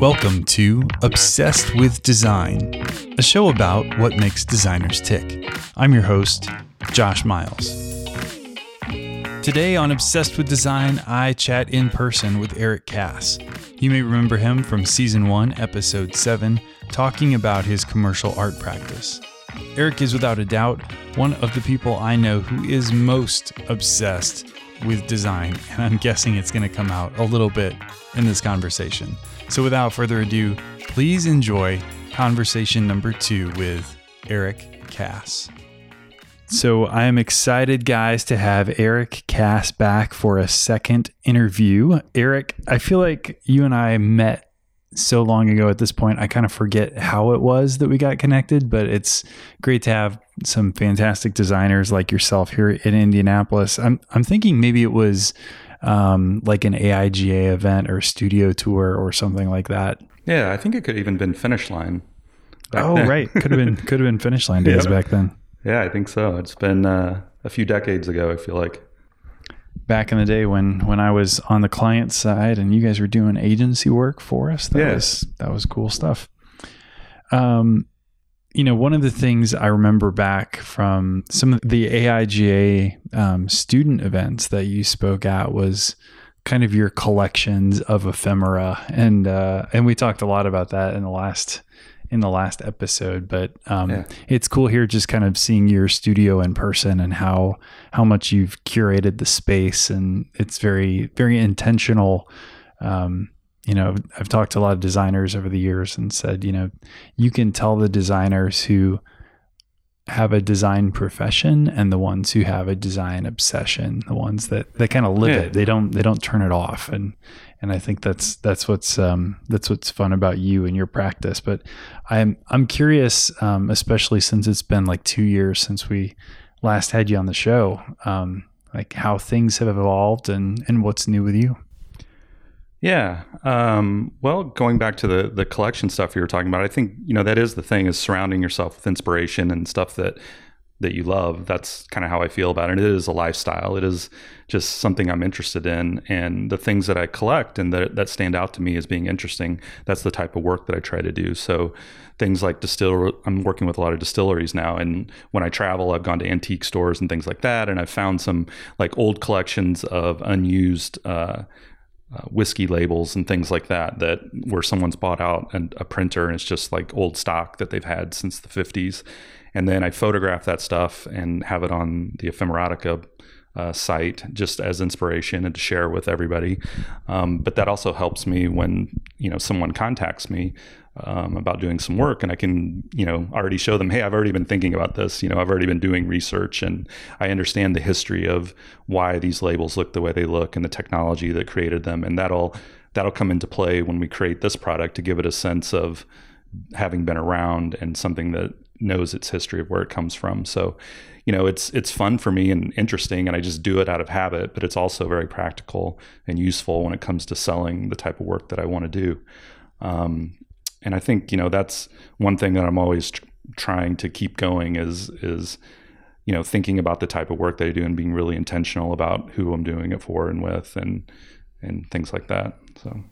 Welcome to Obsessed with Design, a show about what makes designers tick. I'm your host, Josh Miles. Today on Obsessed with Design, I chat in person with Eric Kass. You may remember him from season 1, episode 7, talking about his commercial art practice. Eric is without a doubt one of the people I know who is most obsessed with design, and I'm guessing it's going to come out a little bit in this conversation. So, without further ado, please enjoy conversation number two with Eric Kass. So, I am excited, guys, to have Eric Kass back for a second interview. Eric, I feel like you and I met so long ago at this point, I kind of forget how it was that we got connected, but it's great to have some fantastic designers like yourself here in Indianapolis. I'm I'm thinking maybe it was um, like an AIGA event or studio tour or something like that. Yeah, I think it could even been Finish Line. Oh, then. right, could have been could have been Finish Line days yeah. back then. Yeah, I think so. It's been uh, a few decades ago. I feel like back in the day when when I was on the client side and you guys were doing agency work for us. That yes. was that was cool stuff. Um, you know, one of the things I remember back from some of the AIGA um, student events that you spoke at was kind of your collections of ephemera, and uh, and we talked a lot about that in the last in the last episode, but um, yeah. it's cool here just kind of seeing your studio in person and how how much you've curated the space, and it's very very intentional. Um, you know, I've talked to a lot of designers over the years and said, you know, you can tell the designers who have a design profession and the ones who have a design obsession, the ones that they kind of live yeah. it. They don't they don't turn it off. And and I think that's that's what's um, that's what's fun about you and your practice. But I'm I'm curious, um, especially since it's been like two years since we last had you on the show, um, like how things have evolved and and what's new with you. Yeah. Um, well, going back to the the collection stuff you were talking about, I think you know that is the thing is surrounding yourself with inspiration and stuff that that you love. That's kind of how I feel about it. It is a lifestyle. It is just something I'm interested in, and the things that I collect and that that stand out to me as being interesting. That's the type of work that I try to do. So things like distiller. I'm working with a lot of distilleries now, and when I travel, I've gone to antique stores and things like that, and I've found some like old collections of unused. Uh, uh, whiskey labels and things like that that where someone's bought out and a printer and it's just like old stock that they've had since the 50s and then I photograph that stuff and have it on the Ephemerotica uh, site just as inspiration and to share with everybody. Um, but that also helps me when you know someone contacts me um, about doing some work, and I can you know already show them, hey, I've already been thinking about this. You know, I've already been doing research, and I understand the history of why these labels look the way they look and the technology that created them, and that'll that'll come into play when we create this product to give it a sense of having been around and something that knows its history of where it comes from. So, you know, it's it's fun for me and interesting, and I just do it out of habit. But it's also very practical and useful when it comes to selling the type of work that I want to do. Um, and I think you know that's one thing that I'm always tr- trying to keep going is is you know thinking about the type of work that I do and being really intentional about who I'm doing it for and with and and things like that. So,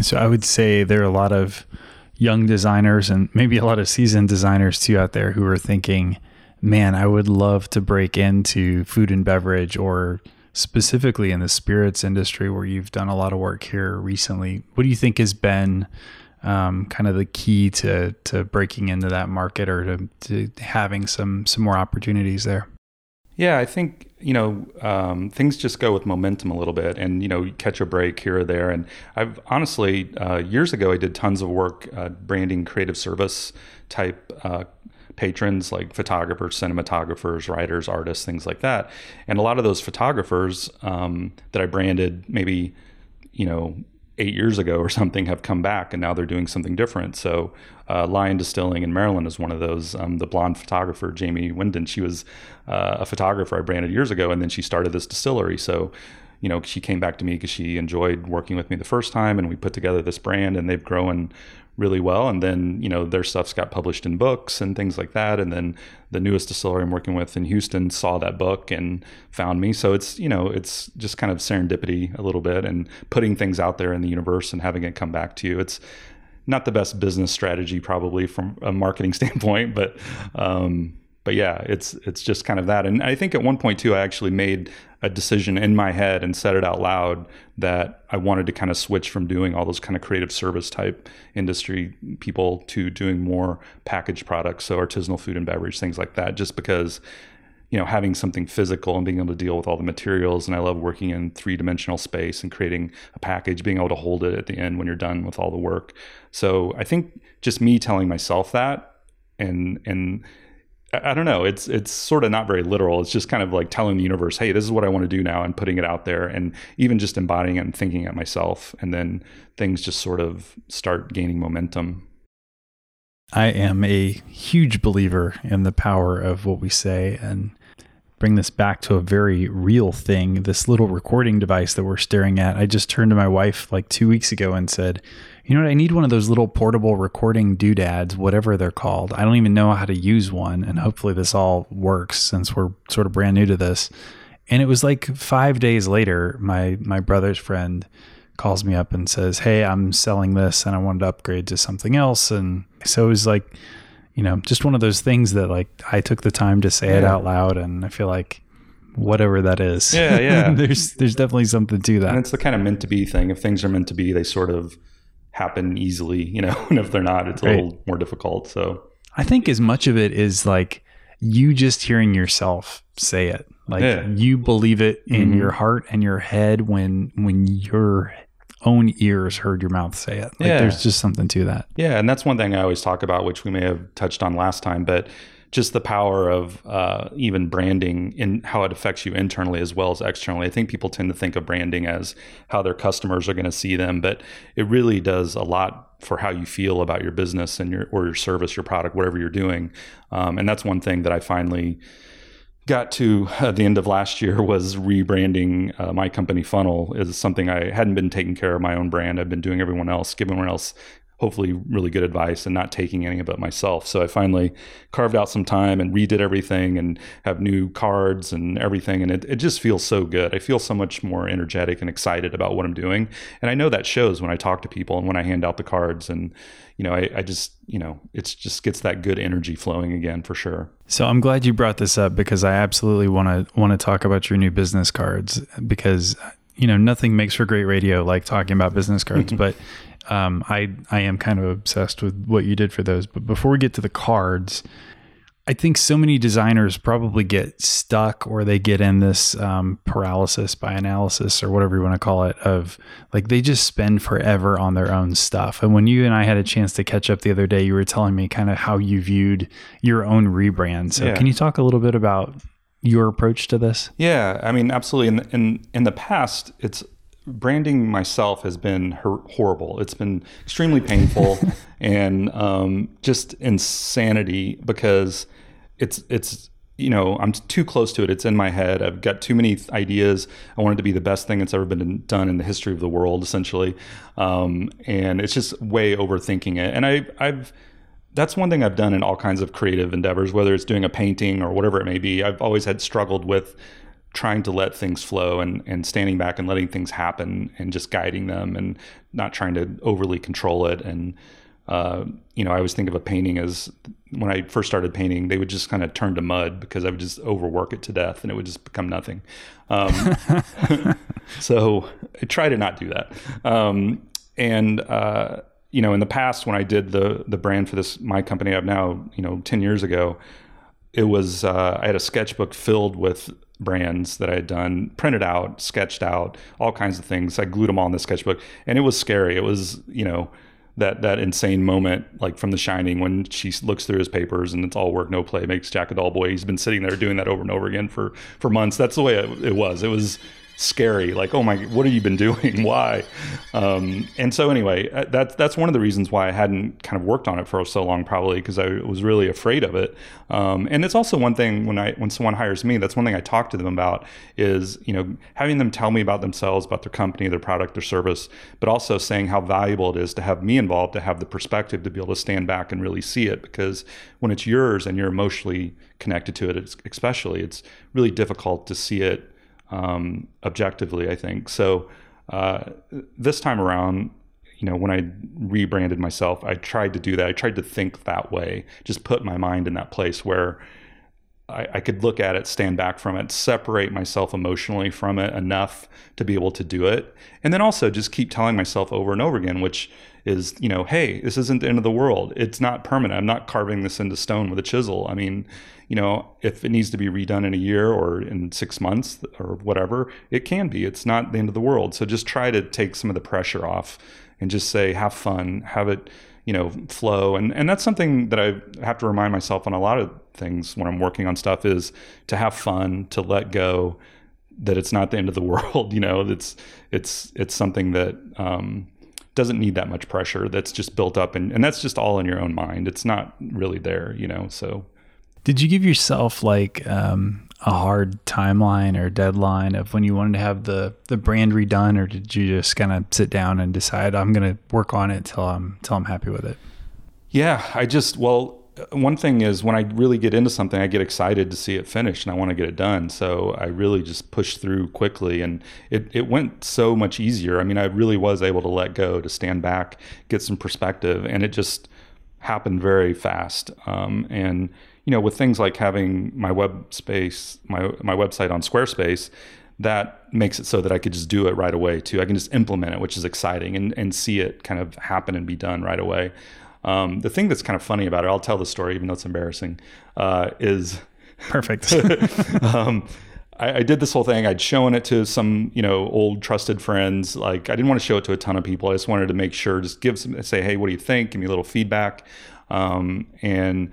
so I would say there are a lot of young designers and maybe a lot of seasoned designers too out there who are thinking, man, I would love to break into food and beverage or specifically in the spirits industry where you've done a lot of work here recently. What do you think has been um, kind of the key to to breaking into that market or to, to having some some more opportunities there? Yeah, I think you know um, things just go with momentum a little bit, and you know catch a break here or there. And I've honestly uh, years ago I did tons of work uh, branding creative service type uh, patrons like photographers, cinematographers, writers, artists, things like that. And a lot of those photographers um, that I branded maybe you know eight years ago or something have come back and now they're doing something different. So, uh, Lyon Distilling in Maryland is one of those. Um, the blonde photographer, Jaime Windon, she was uh, a photographer I branded years ago and then she started this distillery. So, you know, she came back to me because she enjoyed working with me the first time, and we put together this brand, and they've grown really well. And then, you know, their stuff's got published in books and things like that. And then the newest distillery I'm working with in Houston saw that book and found me. So it's, you know, it's just kind of serendipity a little bit and putting things out there in the universe and having it come back to you. It's not the best business strategy probably from a marketing standpoint, but um, but yeah, it's it's just kind of that. And I think at one point too, I actually made a decision in my head and said it out loud that I wanted to kind of switch from doing all those kind of creative service type industry people to doing more packaged products, so artisanal food and beverage, things like that, just because you know having something physical and being able to deal with all the materials. And i love working in three dimensional space and creating a package being able to hold it at the end when you're done with all the work. So i think just me telling myself that and and I don't know. It's it's sort of not very literal. It's just kind of like telling the universe, "Hey, this is what I want to do now," and putting it out there, and even just embodying it and thinking it myself, and then things just sort of start gaining momentum. I am a huge believer in the power of what we say, and bring this back to a very real thing. This little recording device that we're staring at. I just turned to my wife like two weeks ago and said, you know what? I need one of those little portable recording doodads, whatever they're called. I don't even know how to use one. And hopefully this all works since we're sort of brand new to this. And it was like five days later, my my brother's friend calls me up and says, Hey, I'm selling this and I wanted to upgrade to something else. And so it was like, you know, just one of those things that like I took the time to say yeah. it out loud and I feel like whatever that is. Yeah, yeah. there's there's definitely something to that. And it's the kind of meant to be thing. If things are meant to be, they sort of happen easily, you know, and if they're not, it's a little more difficult. So I think as much of it is like you just hearing yourself say it. Like yeah. you believe it in mm-hmm. your heart and your head when when your own ears heard your mouth say it. Like yeah. there's just something to that. Yeah, and that's one thing I always talk about, which we may have touched on last time, but just the power of uh, even branding and how it affects you internally as well as externally. I think people tend to think of branding as how their customers are going to see them, but it really does a lot for how you feel about your business and your or your service, your product, whatever you're doing. Um, and that's one thing that I finally got to at uh, the end of last year was rebranding uh, my company funnel is something i hadn't been taking care of my own brand i've been doing everyone else giving everyone else hopefully really good advice and not taking any of it myself. So I finally carved out some time and redid everything and have new cards and everything. And it, it just feels so good. I feel so much more energetic and excited about what I'm doing. And I know that shows when I talk to people and when I hand out the cards and, you know, I, I just, you know, it's just gets that good energy flowing again for sure. So I'm glad you brought this up because I absolutely want to want to talk about your new business cards because you know nothing makes for great radio like talking about business cards but um, I I am kind of obsessed with what you did for those. But before we get to the cards, I think so many designers probably get stuck or they get in this um, paralysis by analysis or whatever you want to call it of like they just spend forever on their own stuff. And when you and I had a chance to catch up the other day, you were telling me kind of how you viewed your own rebrand. So yeah. can you talk a little bit about your approach to this? Yeah, I mean, absolutely. In in in the past, it's branding myself has been horrible. It's been extremely painful and um, just insanity because it's it's you know I'm too close to it. It's in my head. I've got too many ideas. I want it to be the best thing that's ever been done in the history of the world, essentially. Um, and it's just way overthinking it. And I, I've that's one thing I've done in all kinds of creative endeavors, whether it's doing a painting or whatever it may be. I've always had struggled with trying to let things flow and, and standing back and letting things happen and just guiding them and not trying to overly control it. And, uh, you know, I always think of a painting as when I first started painting, they would just kind of turn to mud because I would just overwork it to death and it would just become nothing. Um, so I try to not do that. Um, and, uh, you know, in the past, when I did the the brand for this my company I have now, you know, ten years ago, it was uh, I had a sketchbook filled with brands that I had done, printed out, sketched out, all kinds of things. I glued them all in the sketchbook, and it was scary. It was you know that that insane moment like from The Shining when she looks through his papers and it's all work no play makes Jack a dull boy. He's been sitting there doing that over and over again for for months. That's the way it, it was. It was scary. Like, oh my, what have you been doing? Why? Um, and so anyway, uh, that's that's one of the reasons why I hadn't kind of worked on it for so long, probably because I was really afraid of it. Um, and it's also one thing when I when someone hires me, that's one thing I talk to them about is you know having them tell me about themselves, about their company, their product, their service, but also saying how valuable it is to have me involved, to have the perspective to be able to stand back and really see it. Because when it's yours and you're emotionally connected to it, especially, it's really difficult to see it um, objectively, I think. So uh, this time around, you know, when I rebranded myself, I tried to do that. I tried to think that way, just put my mind in that place where I, I, could look at it, stand back from it, separate myself emotionally from it enough to be able to do it. And then also just keep telling myself over and over again, which is, you know, hey, this isn't the end of the world. It's not permanent. I'm not carving this into stone with a chisel. I mean, you know, if it needs to be redone in a year or in six months or whatever, it can be. It's not the end of the world. So just try to take some of the pressure off and just say, have fun, have it, you know, flow. And and that's something that I have to remind myself on a lot of things when I'm working on stuff is to have fun, to let go, that it's not the end of the world. You know, it's it's it's something that um, doesn't need that much pressure. That's just built up, and and that's just all in your own mind. It's not really there. You know, so did you give yourself like um, a hard timeline or deadline of when you wanted to have the the brand redone, or did you just kind of sit down and decide I'm going to work on it till I'm till I'm happy with it? Yeah, I just well, one thing is when I really get into something, I get excited to see it finished and I want to get it done. So I really just pushed through quickly and it, it went so much easier. I mean, I really was able to let go, to stand back, get some perspective, and it just happened very fast. Um, and you know, with things like having my web space, my my website on Squarespace, that makes it so that I could just do it right away too. I can just implement it, which is exciting, and and see it kind of happen and be done right away. Um, the thing that's kind of funny about it, I'll tell the story even though it's embarrassing, uh, is perfect. um, I, I, did this whole thing. I'd shown it to some, you know, old trusted friends. Like I didn't want to show it to a ton of people. I just wanted to make sure, just give some, say, hey, what do you think? Give me a little feedback. Um, and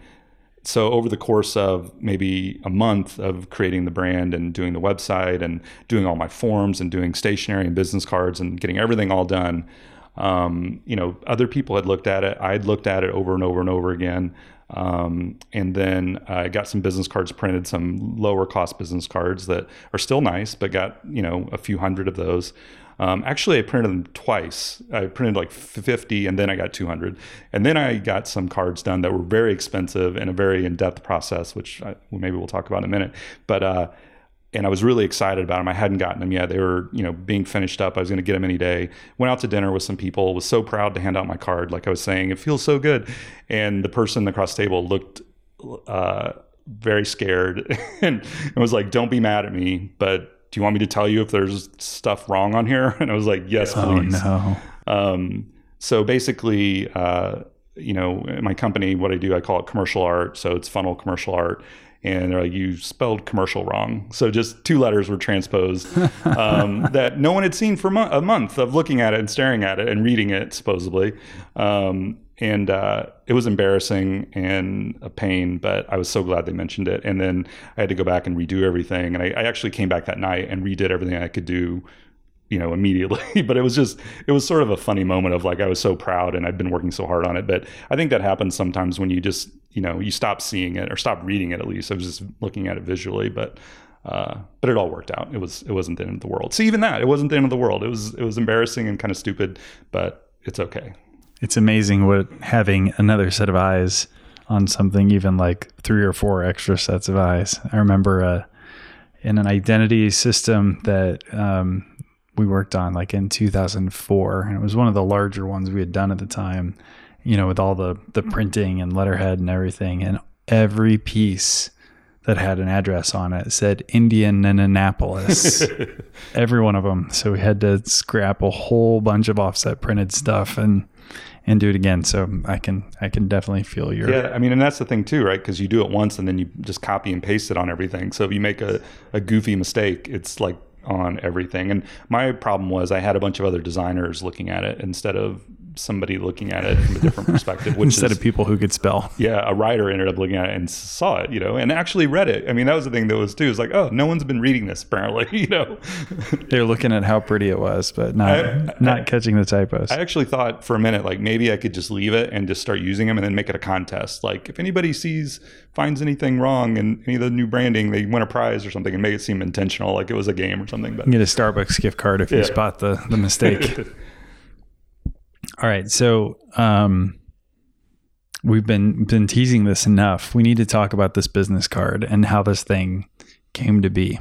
so over the course of maybe a month of creating the brand and doing the website and doing all my forms and doing stationery and business cards and getting everything all done um, you know other people had looked at it. I'd looked at it over and over and over again. Um, and then i got some business cards printed some lower cost business cards that are still nice but got you know a few hundred of those um, actually, I printed them twice. I printed like 50 and then I got 200. And then I got some cards done that were very expensive and a very in depth process, which I, maybe we'll talk about in a minute. But, uh, and I was really excited about them. I hadn't gotten them yet. They were, you know, being finished up. I was going to get them any day. Went out to dinner with some people. Was so proud to hand out my card. Like I was saying, it feels so good. And the person across the table looked uh, very scared and was like, "Don't be mad at me, but do you want me to tell you if there's stuff wrong on here? And I was like, yes, oh, please. no. Um, so basically, uh, you know, my company, what I do, I call it commercial art. So it's funnel commercial art. And they're like, you spelled commercial wrong. So just two letters were transposed um, that no one had seen for mo- a month of looking at it and staring at it and reading it, supposedly. Um, and uh, it was embarrassing and a pain, but I was so glad they mentioned it. And then I had to go back and redo everything. And I, I actually came back that night and redid everything I could do, you know, immediately. but it was just, it was sort of a funny moment of like, I was so proud and I'd been working so hard on it. But I think that happens sometimes when you just, you know, you stop seeing it or stop reading it at least. I was just looking at it visually, but uh, but it all worked out. It was it wasn't the end of the world. See, even that it wasn't the end of the world. It was it was embarrassing and kind of stupid, but it's okay it's amazing what having another set of eyes on something, even like three or four extra sets of eyes. I remember uh, in an identity system that um, we worked on like in 2004, and it was one of the larger ones we had done at the time, you know, with all the, the printing and letterhead and everything. And every piece that had an address on it said Indian and Annapolis, every one of them. So we had to scrap a whole bunch of offset printed stuff and and do it again. So I can I can definitely feel your yeah. I mean, and that's the thing too, right? Because you do it once and then you just copy and paste it on everything. So if you make a, a goofy mistake, it's like on everything. And my problem was I had a bunch of other designers looking at it instead of somebody looking at it from a different perspective. Which Instead is, of people who could spell. yeah, a writer ended up looking at it and saw it, you know, and actually read it. I mean, that was the thing that was too. Is like, oh, no one's been reading this apparently, you know. They're looking at how pretty it was, but not I- not I- catching the typos. I actually thought for a minute, like maybe I could just leave it and just start using them and then make it a contest. Like if anybody sees finds anything wrong in any of the new branding, they win a prize or something and make it seem intentional, like it was a game or something. But you get a Starbucks gift card if you spot the the mistake. All right, so um, we've been been teasing this enough. We need to talk about this business card and how this thing came to be.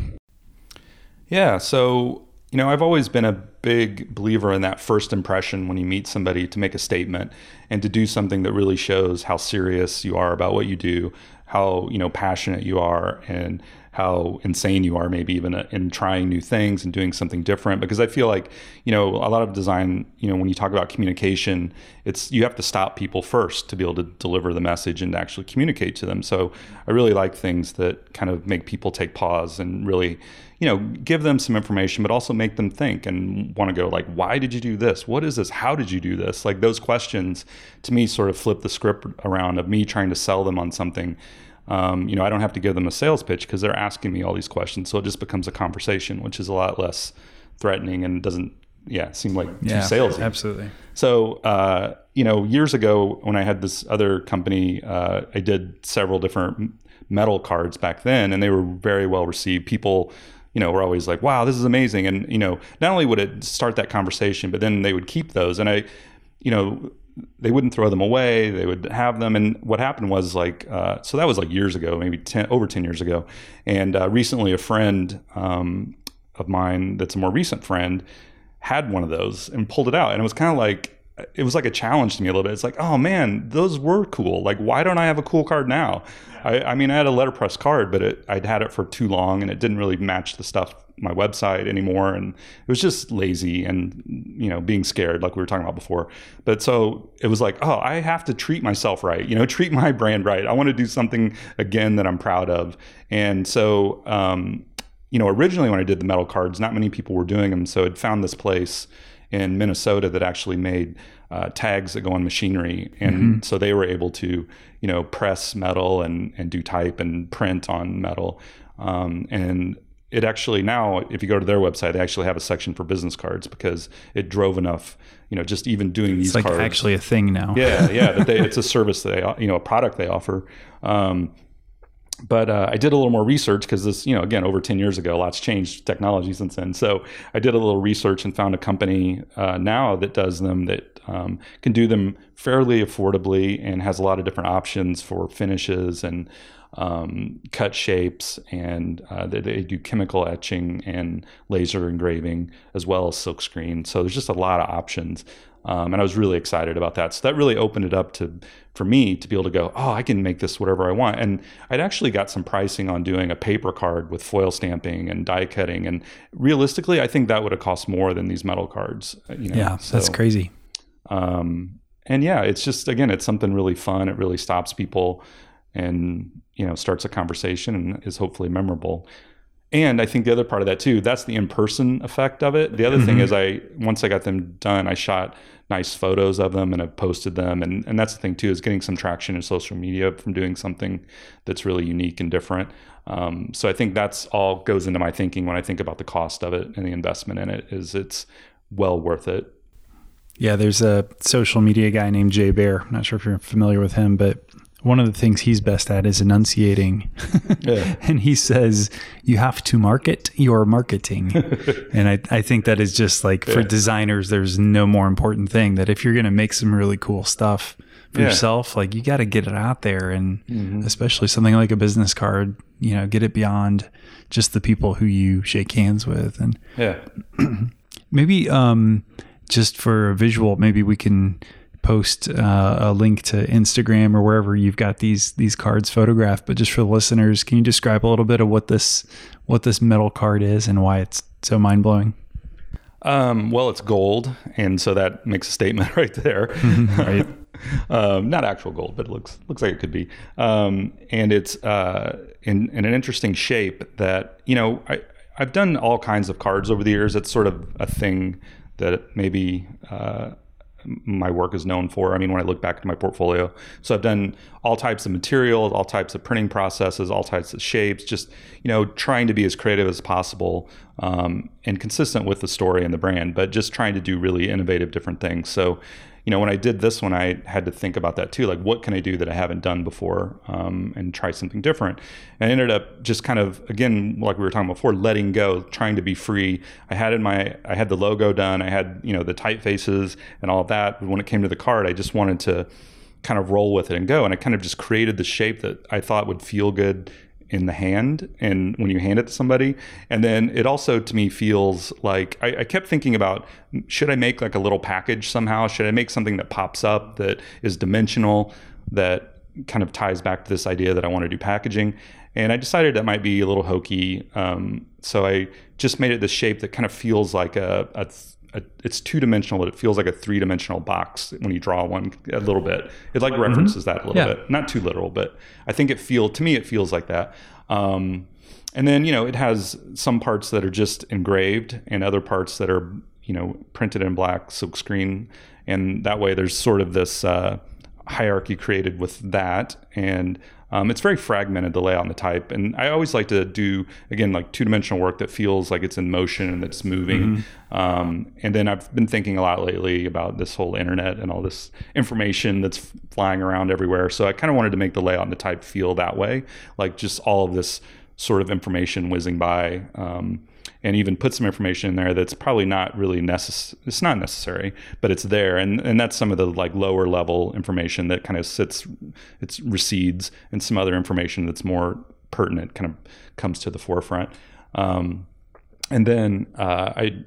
Yeah. So, you know, I've always been a big believer in that first impression when you meet somebody to make a statement and to do something that really shows how serious you are about what you do, how, you know, passionate you are and how insane you are maybe even uh, in trying new things and doing something different because I feel like, you know, a lot of design, you know, when you talk about communication, it's you have to stop people first to be able to deliver the message and actually communicate to them. So, I really like things that kind of make people take pause and really you know, give them some information, but also make them think and want to go like, why did you do this? What is this? How did you do this? Like those questions to me sort of flip the script around of me trying to sell them on something. Um, you know, I don't have to give them a sales pitch because they're asking me all these questions. So it just becomes a conversation, which is a lot less threatening and doesn't, yeah, seem like too salesy. absolutely. So, uh, you know, years ago when I had this other company, uh, I did several different metal cards back then, and they were very well received. People, you know, were always like, "Wow, this is amazing!" And you know, not only would it start that conversation, but then they would keep those, and I, you know, they wouldn't throw them away. They would have them, and what happened was like, uh, so that was like years ago, maybe 10, over ten years ago, and uh, recently a friend um, of mine, that's a more recent friend, had one of those and pulled it out, and it was kind of like it was like a challenge to me a little bit. It's like, oh man, those were cool. Like, why don't I have a cool card now? I, I mean, I had a letterpress card, but it, I'd had it for too long and it didn't really match the stuff my website anymore, and it was just lazy and you know being scared, like we were talking about before. But so it was like, oh, I have to treat myself right, you know, treat my brand right. I want to do something again that I'm proud of, and so. Um, you know, originally when I did the metal cards, not many people were doing them. So I'd found this place in Minnesota that actually made uh, tags that go on machinery, and so they were able to, you know, press metal and and do type and print on metal, um, and it actually now, if you go to their website, they actually have a section for business cards because it drove enough, you know, just even doing these It's like cards. actually a thing now. yeah, yeah, that they, it's a service that they, you know, a product they offer. Um, but uh, I did a little more research because this, you know, again, over 10 years ago, lots changed technology since then. So I did a little research and found a company uh, now that does them that um, can do them fairly affordably and has a lot of different options for finishes and um, cut shapes. And uh, they, they do chemical etching and laser engraving as well as silkscreen. So there's just a lot of options. Um, and I was really excited about that. So that really opened it up to for me to be able to go, oh, I can make this whatever I want. And I'd actually got some pricing on doing a paper card with foil stamping and die cutting. And realistically, I think that would have cost more than these metal cards. uh, You know? Yeah, that's crazy. Um, and yeah, it's just again, it's something really fun. It really stops people, and you know, starts a conversation and is hopefully memorable. And I think the other part of that too, that's the in-person effect of it. The other thing Mhm. is I once I got them done, I shot nice photos of them and I posted them. And and that's the thing too, is getting some traction in social media from doing something that's really unique and different. Um, so I think that's all goes into my thinking when I think about the cost of it and the investment in it is it's well worth it. Yeah, there's a social media guy named Jay Baer. I'm not sure if you're familiar with him, but one of the things he's best at is enunciating. Yeah. and he says, you have to market your marketing. and I, I think that is just like for designers, there's no more important thing that if you're going to make some really cool stuff for Yeah. yourself, like you got to get it out there. And Mhm. especially something like a business card, you know, get it beyond just the people who you shake hands with. And Yeah. Maybe um, just for a visual, maybe we can post uh, a link to Instagram or wherever you've got these these cards photographed. But just for the listeners, can you describe a little bit of what this what this metal card is and why it's so mind blowing? Um, well, it's gold, and so that makes a statement right there. Right. um, not actual gold, but it looks looks like it could be. Um, and it's uh, in, in an interesting shape that you know I I've done all kinds of cards over the years. It's sort of a thing that maybe uh, my work is known for. I mean, when I look back at my portfolio, so I've done all types of materials, all types of printing processes, all types of shapes, just you know, trying to be as creative as possible um, and consistent with the story and the brand, but just trying to do really innovative different things. So you know, when I did this one, I had to think about that too. Like, what can I do that I haven't done before um, and try something different? And I ended up just kind of, again, like we were talking before, letting go, trying to be free. I had in my, I had the logo done. I had, you know, the typefaces and all that. But when it came to the card, I just wanted to kind of roll with it and go. And I kind of just created the shape that I thought would feel good in the hand and when you hand it to somebody. And then it also to me feels like I, I, kept thinking about should i make like a little package somehow? Should i make something that pops up that is dimensional that kind of ties back to this idea that i want to do packaging? And i decided that might be a little hokey um, so i just made it the shape that kind of feels like a, a a, it's two dimensional, but it feels like a three dimensional box when you draw one a little bit. It like mm-hmm. references mm-hmm. that a little yeah. bit, not too literal, but I think it feel to me it feels like that. Um, and then you know it has some parts that are just engraved and other parts that are you know printed in black silkscreen, and that way there's sort of this uh, hierarchy created with that and um, it's very fragmented, the layout and the type. And I always like to do, again, like two dimensional work that feels like it's in motion and that's moving. Mm-hmm. Um, and then I've been thinking a lot lately about this whole internet and all this information that's flying around everywhere. So I kind of wanted to make the layout and the type feel that way, like just all of this sort of information whizzing by. Um, and even put some information in there that's probably not really necessary. It's not necessary, but it's there, and and that's some of the like lower level information that kind of sits, it recedes, and some other information that's more pertinent kind of comes to the forefront. Um, and then uh, I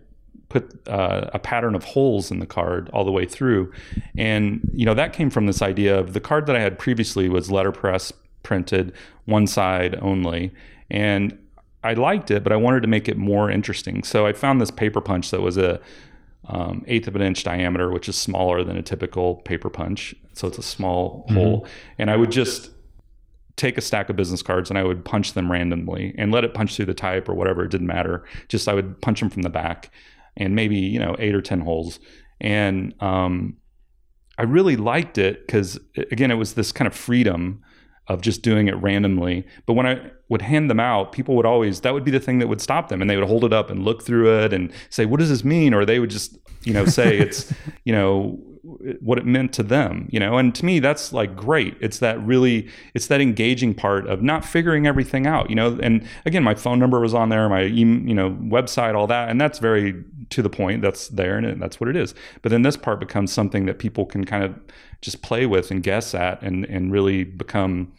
put uh, a pattern of holes in the card all the way through, and you know that came from this idea of the card that I had previously was letterpress printed one side only, and I liked it, but I wanted to make it more interesting. So I found this paper punch that was a um, eighth of an inch diameter, which is smaller than a typical paper punch. So it's a small mm-hmm. hole, and I would just take a stack of business cards and I would punch them randomly and let it punch through the type or whatever. It didn't matter. Just I would punch them from the back, and maybe you know eight or ten holes, and um, I really liked it because again, it was this kind of freedom of just doing it randomly. But when I would hand them out, people would always that would be the thing that would stop them, and they would hold it up and look through it and say, "What does this mean?" Or they would just, you know, say it's, you know, what it meant to them, you know. And to me, that's like great. It's that really, it's that engaging part of not figuring everything out, you know. And again, my phone number was on there, my you know website, all that, and that's very to the point. That's there, and that's what it is. But then this part becomes something that people can kind of just play with and guess at, and and really become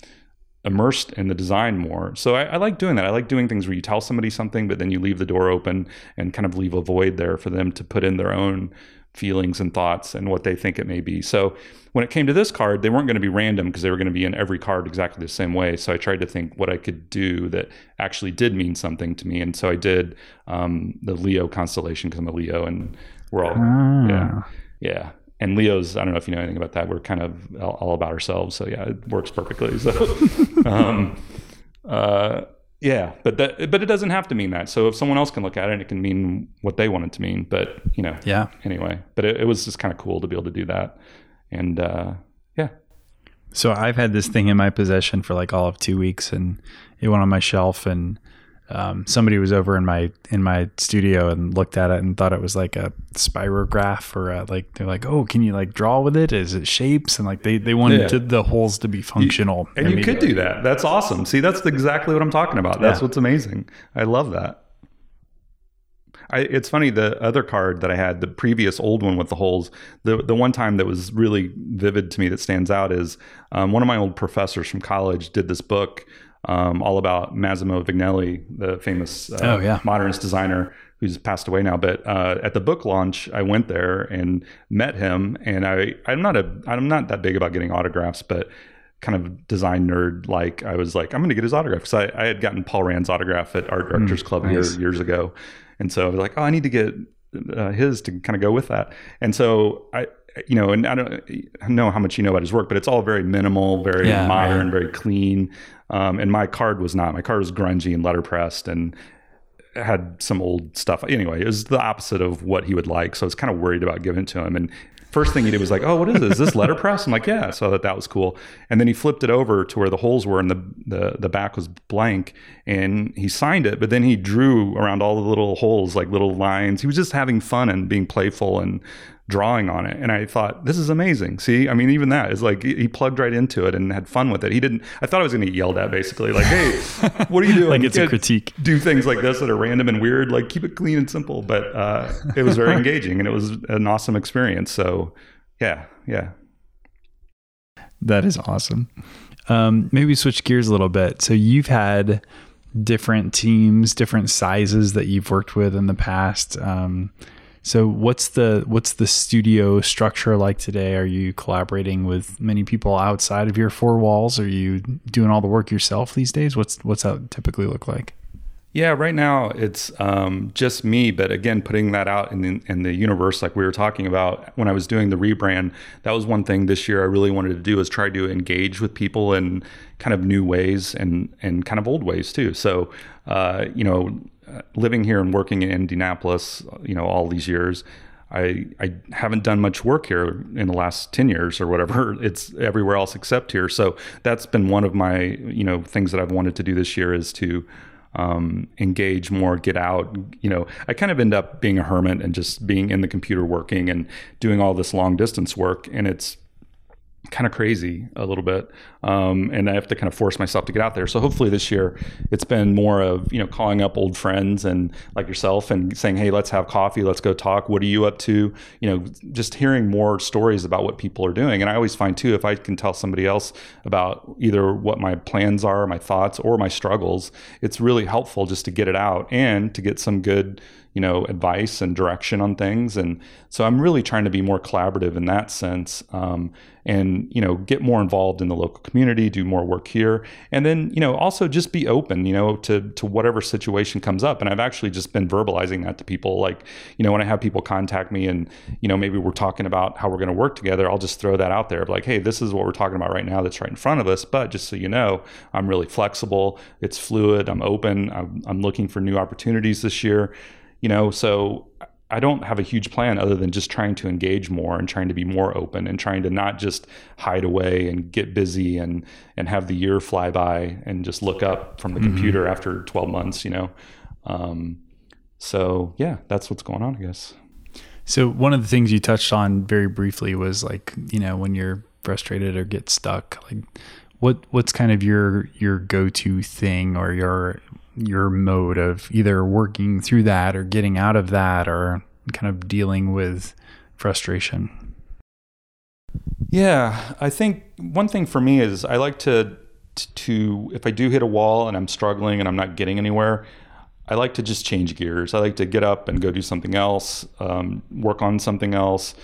immersed in the design more. So I, I, like doing that. I like doing things where you tell somebody something, but then you leave the door open and kind of leave a void there for them to put in their own feelings and thoughts and what they think it may be. So when it came to this card, they weren't going to be random because they were going to be in every card exactly the same way. So I tried to think what I could do that actually did mean something to me. And so I did um, the Leo constellation because I'm a Leo and we're all, ah. yeah, yeah. And Leo's, I don't know if you know anything about that. We're kind of all, all about ourselves. So yeah, it works perfectly. So, um, uh, yeah, but that but it doesn't have to mean that. So if someone else can look at it, it can mean what they want it to mean. But you know, yeah. Anyway, but it, it was just kind of cool to be able to do that, and uh, yeah. So I've had this thing in my possession for like all of two weeks, and it went on my shelf, and um, somebody was over in my in my studio and looked at it and thought it was like a spirograph or a, like they're like oh can you like draw with it? Is it shapes? And like they they wanted yeah. the holes to be functional you, and you could do that. That's awesome. See that's exactly what i'm talking about. That's yeah. what's amazing. I love that. I, it's funny the other card that I had, the previous old one with the holes. The the one time that was really vivid to me that stands out is um, one of my old professors from college did this book um, all about Massimo Vignelli, the famous uh, oh, yeah. modernist designer who's passed away now. But uh, at the book launch, I went there and met him. And I, I'm not a, I'm not that big about getting autographs, but kind of design nerd like I was like I'm going to get his autograph because I, I, had gotten Paul Rand's autograph at Art Directors mm, Club nice. years, years ago, and so I was like, oh, I need to get uh, his to kind of go with that. And so I, you know, and I don't know how much you know about his work, but it's all very minimal, very yeah, modern, very clean. Um, and my card was not. My card was grungy and letterpressed and had some old stuff. Anyway, it was the opposite of what he would like. So I was kind of worried about giving it to him. And first thing he did was like, "Oh, what is this? Is this letterpress?" I'm like, "Yeah." So that that was cool. And then he flipped it over to where the holes were and the the the back was blank, and he signed it. But then he drew around all the little holes like little lines. He was just having fun and being playful and drawing on it. And I thought, this is amazing. See, I mean, even that is like he plugged right into it and had fun with it. He didn't, I thought I was going to get yelled at basically, like, hey, what are you doing? like it's a critique. Do things like this that are random and weird, like keep it clean and simple. But uh, it was very engaging and it was an awesome experience. So, yeah, yeah. That is awesome. Um, maybe switch gears a little bit. So you've had different teams, different sizes that you've worked with in the past. Um, so what's the what's the studio structure like today? Are you collaborating with many people outside of your four walls? Are you doing all the work yourself these days? What's what's that typically look like? Yeah, right now it's um, just me, but again, putting that out in the, in the universe, like we were talking about when I was doing the rebrand, that was one thing this year I really wanted to do is try to engage with people in kind of new ways and and kind of old ways too. So, uh, you know, living here and working in Indianapolis, you know, all these years, I I haven't done much work here in the last 10 years or whatever. It's everywhere else except here. So that's been one of my, you know, things that I've wanted to do this year is to um, engage more, get out. You know, I kind of end up being a hermit and just being in the computer working and doing all this long distance work. And it's kind of crazy a little bit um, and i have to kind of force myself to get out there. So hopefully this year it's been more of you know calling up old friends and like yourself and saying hey let's have coffee let's go talk. What are you up to? You know just hearing more stories about what people are doing. And i always find too if i can tell somebody else about either what my plans are my thoughts or my struggles it's really helpful just to get it out and to get some good you know advice and direction on things. And so i'm really trying to be more collaborative in that sense um, and you know get more involved in the local community do more work here and then you know also just be open you know to to whatever situation comes up. And i've actually just been verbalizing that to people like you know when i have people contact me and you know maybe we're talking about how we're going to work together i'll just throw that out there like hey this is what we're talking about right now that's right in front of us but just so you know i'm really flexible it's fluid i'm open i'm, I'm looking for new opportunities this year you know so I don't have a huge plan other than just trying to engage more and trying to be more open and trying to not just hide away and get busy and and have the year fly by and just look up from the mm-hmm. computer after 12 months, you know. Um, so yeah, that's what's going on, I guess. So one of the things you touched on very briefly was like, you know, when you're frustrated or get stuck, like what what's kind of your your go-to thing or your your mode of either working through that or getting out of that or kind of dealing with frustration? Yeah, I think one thing for me is I like to to if I do hit a wall and I'm struggling and I'm not getting anywhere, I like to just change gears. I like to get up and go do something else, um, work on something else,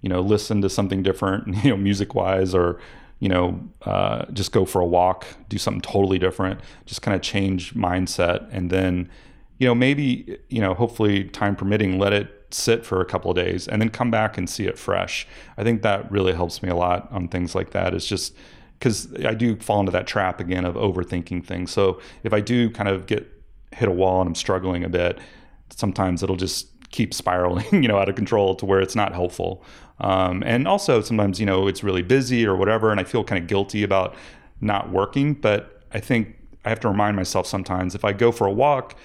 you know, listen to something different, you know, music wise, or you know, uh, just go for a walk, do something totally different, just kind of change mindset. And then, you know, maybe, you know, hopefully time permitting, let it sit for a couple of days and then come back and see it fresh. I think that really helps me a lot on things like that. It's just because I do fall into that trap again of overthinking things. So if I do kind of get hit a wall and I'm struggling a bit, sometimes it'll just keep spiraling, you know, out of control to where it's not helpful. Um, and also sometimes, you know, it's really busy or whatever, and I feel kind of guilty about not working. But I think I have to remind myself sometimes if I go for a walk,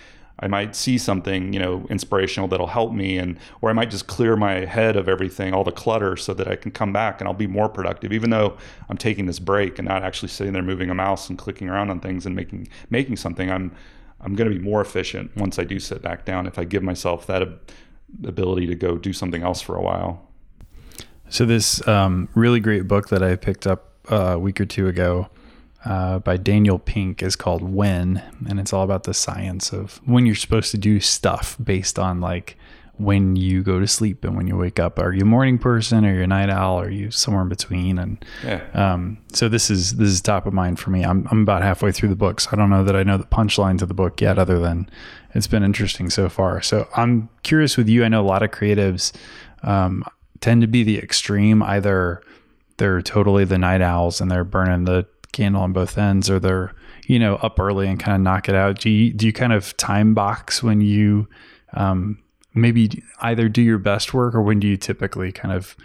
I might see something, you know, inspirational that'll help me, and or I might just clear my head of everything, all the clutter, so that I can come back and I'll be more productive. Even though I'm taking this break and not actually sitting there moving a mouse and clicking around on things and making making something, I'm I'm going to be more efficient once I do sit back down if I give myself that ability to go do something else for a while. So this um, really great book that I picked up uh, a week or two ago uh, by Daniel Pink is called When, and it's all about the science of when you're supposed to do stuff based on like when you go to sleep and when you wake up. Are you a morning person? Are you a night owl? Are you somewhere in between? And yeah. um, so this is this is top of mind for me. I'm I'm about halfway through the book, so I don't know that I know the punchlines of the book yet, other than it's been interesting so far. So I'm curious with you. I know a lot of creatives. Um, tend to be the extreme. Either they're totally the night owls and they're burning the candle on both ends, or they're you know up early and kind of knock it out. Do you do you kind of time box when you um, maybe either do your best work or when do you typically kind of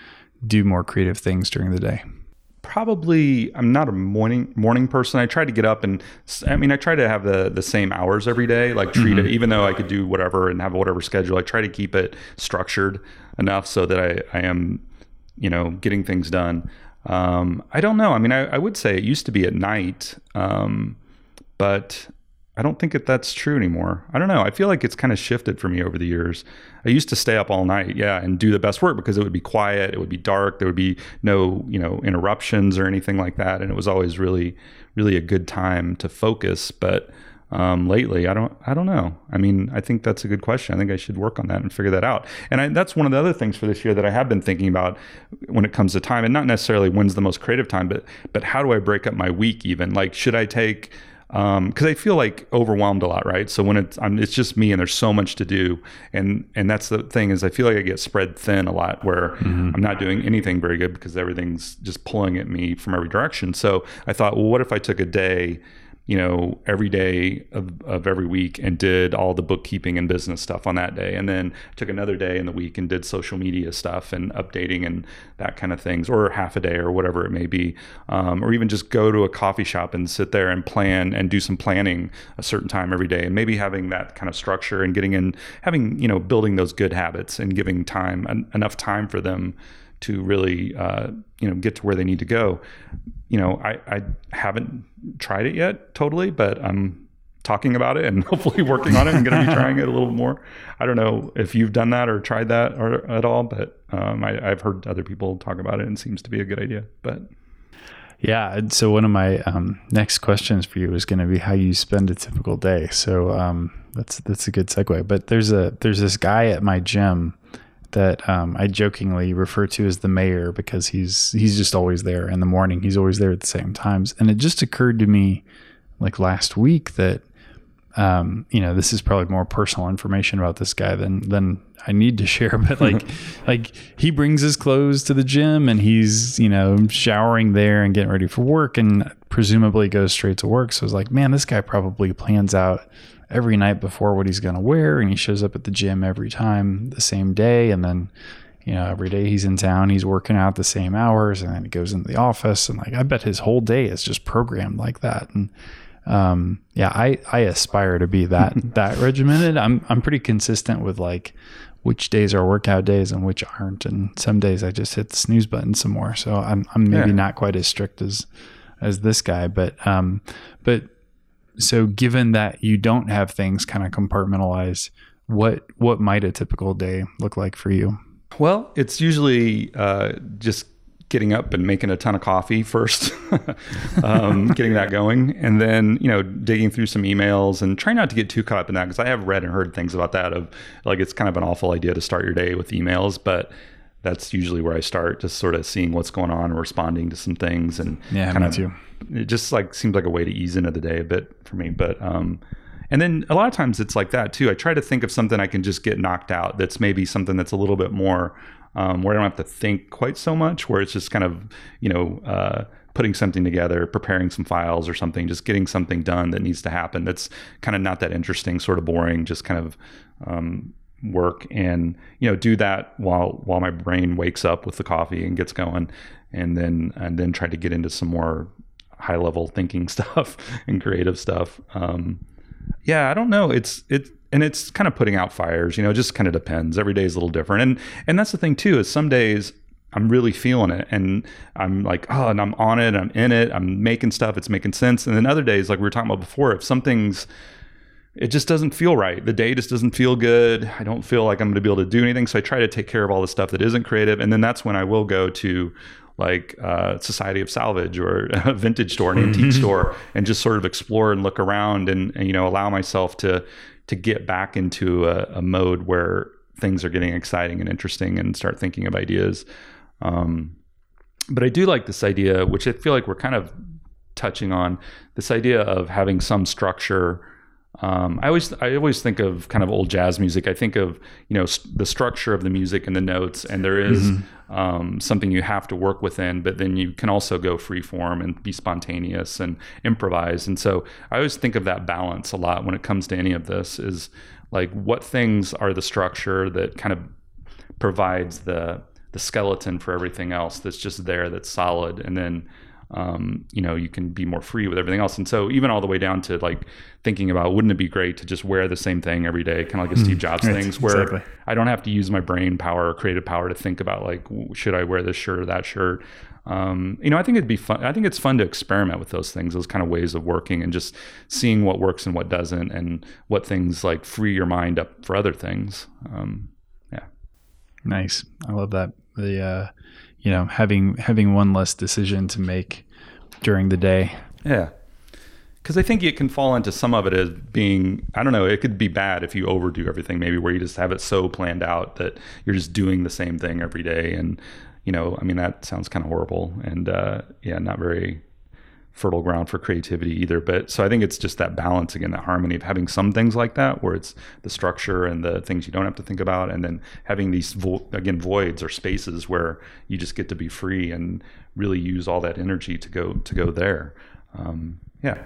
do more creative things during the day? Probably, I'm not a morning morning person. I try to get up and, I mean, I try to have the the same hours every day. Like treat mm-hmm. it, even though I could do whatever and have whatever schedule. I try to keep it structured enough so that I I am, you know, getting things done. Um, I don't know. I mean, I, I, would say it used to be at night, um, but I don't think that that's true anymore. I don't know. I feel like it's kind of shifted for me over the years. I used to stay up all night, yeah, and do the best work because it would be quiet, it would be dark, there would be no, you know, interruptions or anything like that, and it was always really, really a good time to focus. But um, lately, I don't, I don't know. I mean, I think that's a good question. I think I should work on that and figure that out. And I, that's one of the other things for this year that I have been thinking about when it comes to time, and not necessarily when's the most creative time, but but how do I break up my week? Even like, should I take because um, I feel like overwhelmed a lot, right? So when it's I'm, it's just me and there's so much to do, and and that's the thing is I feel like I get spread thin a lot where mm-hmm. I'm not doing anything very good because everything's just pulling at me from every direction. So I thought, well, what if I took a day you know, every day of, of every week and did all the bookkeeping and business stuff on that day. And then took another day in the week and did social media stuff and updating and that kind of things, or half a day or whatever it may be. Um, or even just go to a coffee shop and sit there and plan and do some planning a certain time every day. And maybe having that kind of structure and getting in, having, you know, building those good habits and giving time, en- enough time for them to really uh, you know get to where they need to go. You know, I, I haven't tried it yet totally, but I'm talking about it and hopefully working on it. I'm going to be trying it a little more. I don't know if you've done that or tried that or, at all, but um, I, have heard other people talk about it and it seems to be a good idea. But yeah, so one of my um, next questions for you is going to be how you spend a typical day. So um, that's that's a good segue. But there's a there's this guy at my gym that um, I jokingly refer to as the mayor because he's he's just always there in the morning. He's always there at the same times. And it just occurred to me like last week that um, you know this is probably more personal information about this guy than than I need to share. But like like he brings his clothes to the gym and he's you know showering there and getting ready for work and presumably goes straight to work. So it's like man, this guy probably plans out every night before what he's going to wear and he shows up at the gym every time the same day and then you know every day he's in town he's working out the same hours and then he goes into the office and like i bet his whole day is just programmed like that and um, yeah i i aspire to be that that regimented i'm i'm pretty consistent with like which days are workout days and which aren't and some days i just hit the snooze button some more so i'm i'm maybe yeah. not quite as strict as as this guy but um but so given that you don't have things kind of compartmentalized what what might a typical day look like for you? Well it's usually uh, just getting up and making a ton of coffee first um, getting that going. And then you know digging through some emails and trying not to get too caught up in that because i have read and heard things about that of like it's kind of an awful idea to start your day with emails but that's usually where I start, just sort of seeing what's going on and responding to some things and yeah, kind of too it just like seems like a way to ease into the day a bit for me. But um, and then a lot of times it's like that too. I try to think of something I can just get knocked out. That's maybe something that's a little bit more um, where I don't have to think quite so much. Where it's just kind of you know. Uh, putting something together, preparing some files or something, just getting something done that needs to happen. That's kind of not that interesting, sort of boring, just kind of um, work and you know do that while while my brain wakes up with the coffee and gets going, and then and then try to get into some more high level thinking stuff and creative stuff. Um, yeah, I don't know. It's it and it's kind of putting out fires. You know, it just kind of depends. Every day is a little different, and and that's the thing too. Is some days I'm really feeling it, and I'm like, oh, and I'm on it. I'm in it. I'm making stuff. It's making sense. And then other days, like we were talking about before, if something's it just doesn't feel right. The day just doesn't feel good. I don't feel like I'm going to be able to do anything. So I try to take care of all the stuff that isn't creative. And then that's when I will go to like uh, Society of Salvage or a vintage store, an antique store, and just sort of explore and look around and, and you know allow myself to to get back into a, a, mode where things are getting exciting and interesting and start thinking of ideas. Um, but I do like this idea, which I feel like we're kind of touching on this idea of having some structure um, I always I always think of kind of old jazz music. I think of you know st- the structure of the music and the notes, and there is, mm-hmm. um, something you have to work within. But then you can also go free form and be spontaneous and improvise. And so I always think of that balance a lot when it comes to any of this. Is like what things are the structure that kind of provides the the skeleton for everything else that's just there that's solid and then um, you know you can be more free with everything else and so even all the way down to like thinking about wouldn't it be great to just wear the same thing every day kind of like a steve jobs right, things where exactly. i don't have to use my brain power or creative power to think about like should i wear this shirt or that shirt um, you know i think it'd be fun i think it's fun to experiment with those things those kind of ways of working and just seeing what works and what doesn't and what things like free your mind up for other things um, yeah Nice. I love that. The uh, you know having having one less decision to make during the day. Yeah. Because I think it can fall into some of it as being, I don't know, it could be bad if you overdo everything, maybe where you just have it so planned out that you're just doing the same thing every day. And, you know, I mean, that sounds kind of horrible and, uh, yeah, not very fertile ground for creativity either. But so I think it's just that balance again, that harmony of having some things like that where it's the structure and the things you don't have to think about, and then having these vo- again voids or spaces where you just get to be free and really use all that energy to go to go there. Um, yeah,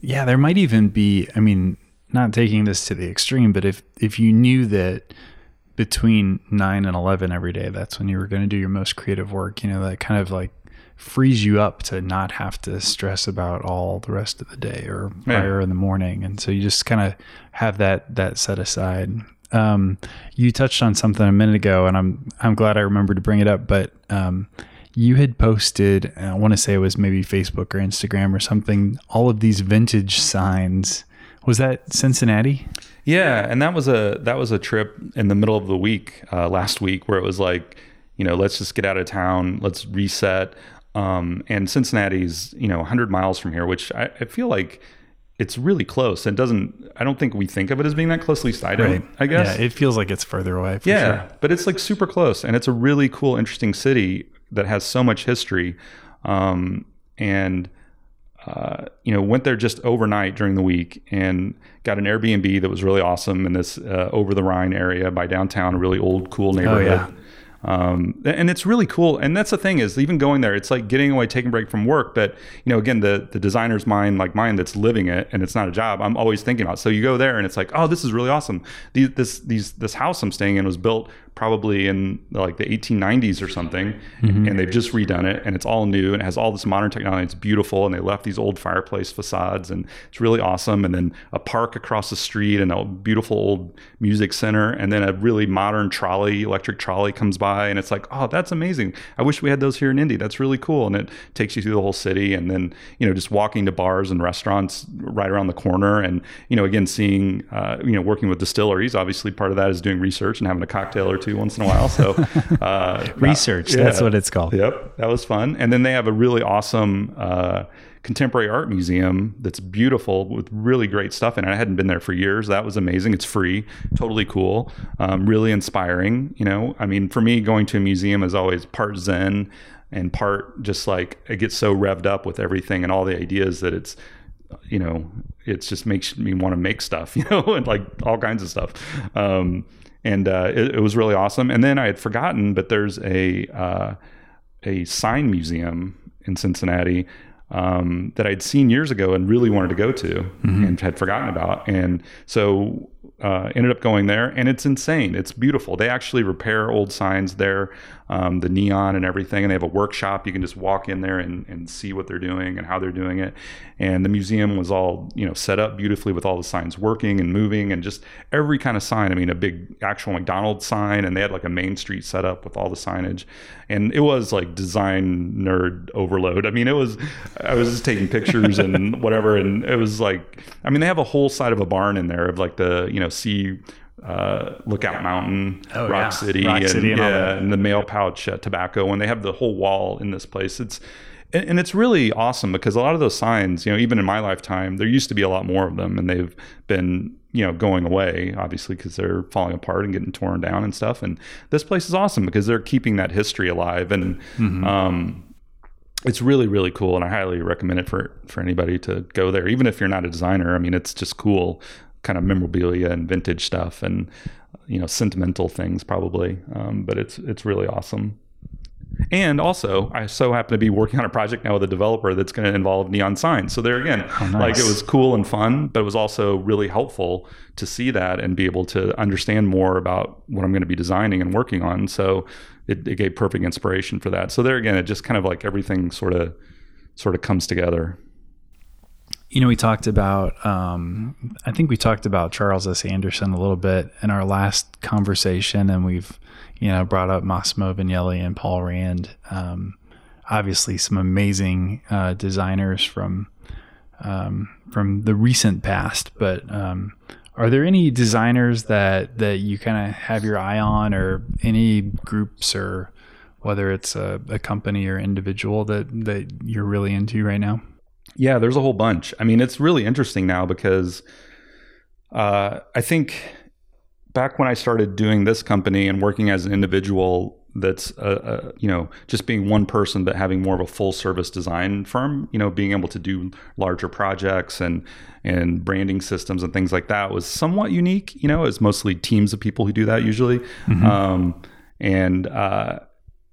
Yeah, there might even be. I mean, not taking this to the extreme, but if if you knew that between nine and eleven every day, that's when you were going to do your most creative work. You know, that kind of like frees you up to not have to stress about all the rest of the day or prior in the morning, and so you just kind of have that that set aside. Um, you touched on something a minute ago, and I'm I'm glad I remembered to bring it up, but. Um, you had posted, I want to say it was maybe Facebook or Instagram or something, all of these vintage signs. Was that Cincinnati? Yeah, and that was a that was a trip in the middle of the week uh, last week where it was like, you know, let's just get out of town, let's reset. Um, and Cincinnati's you know 100 miles from here, which I, I feel like it's really close. It doesn't. I don't think we think of it as being that closely sided least I guess. Yeah, it feels like it's further away. For Yeah, sure. but it's like super close, and it's a really cool, interesting city that has so much history. Um, and uh, you know, went there just overnight during the week and got an Airbnb that was really awesome in this uh, over the Rhine area by downtown, a really old, cool neighborhood. yeah. Um, and it's really cool. And that's the thing is even going there, it's like getting away, taking break from work. But you know, again, the the designer's mind, like mine, that's living it, and it's not a job. I'm always thinking about. So you go there, and it's like, oh, this is really awesome. These this these this house I'm staying in was built probably in like the 1890s or something, and they've just redone it, and it's all new and it has all this modern technology. It's beautiful, and they left these old fireplace facades, and it's really awesome. And then a park across the street, and a beautiful old music center, and then a really modern trolley, electric trolley comes by, and it's like, oh, that's amazing. I wish we had those here in Indy. That's really cool, and it takes you through the whole city, and then you know just walking to bars and restaurants right around the corner, and you know again seeing uh, you know working with distilleries. Obviously, part of that is doing research and having a cocktail or two once in a while. So uh, Research, that's what it's called. Yep, that was fun. And then they have a really awesome uh, contemporary art museum that's beautiful with really great stuff in it. I hadn't been there for years. That was amazing. It's free, totally cool, um, really inspiring. You know, I mean, for me, going to a museum is always part Zen and part just like it gets so revved up with everything and all the ideas that it's you know, it just makes me want to make stuff, you know, and like all kinds of stuff. Um, and uh, it, it was really awesome. And then I had forgotten, but there's a uh, a sign museum in Cincinnati um, that I'd seen years ago and really wanted to go to and had forgotten about. And so uh, ended up going there, and it's insane. It's beautiful. They actually repair old signs there, um, the neon and everything. And they have a workshop. You can just walk in there and, and see what they're doing and how they're doing it. And the museum was all you know set up beautifully with all the signs working and moving and just every kind of sign. I mean, a big actual McDonald's sign, and they had like a Main Street set up with all the signage. And it was like design nerd overload. I mean, it was. I was just taking pictures and whatever, and it was like. I mean, they have a whole side of a barn in there of like the you know see uh, Lookout Mountain, Oh, Rock yeah. City, Rock and, City and yeah, and the mail pouch uh, tobacco, and they have the whole wall in this place. It's and, and it's really awesome because a lot of those signs, you know, even in my lifetime, there used to be a lot more of them, and they've been you know going away obviously because they're falling apart and getting torn down and stuff. And this place is awesome because they're keeping that history alive and. Um, it's really really cool and i highly recommend it for for anybody to go there even if you're not a designer i mean it's just cool kind of memorabilia and vintage stuff and you know sentimental things probably um, but it's it's really awesome And also, I so happen to be working on a project now with a developer that's going to involve neon signs. So there again, oh, nice. like it was cool and fun, but it was also really helpful to see that and be able to understand more about what I'm going to be designing and working on. So it, it gave perfect inspiration for that. So there again, it just kind of like everything sort of sort of comes together. You know, we talked about, um, I think we talked about Charles S. Anderson a little bit in our last conversation, and we've, you know, brought up Massimo Vignelli and Paul Rand. Um, obviously, some amazing uh, designers from um, from the recent past. But um, are there any designers that that you kind of have your eye on, or any groups, or whether it's a, a company or individual that that you're really into right now? Yeah, there's a whole bunch. I mean, it's really interesting now because uh, I think back when I started doing this company and working as an individual, that's uh, uh, you know just being one person but having more of a full service design firm you know being able to do larger projects and and branding systems and things like that was somewhat unique you know it's mostly teams of people who do that usually mm-hmm. um, and uh,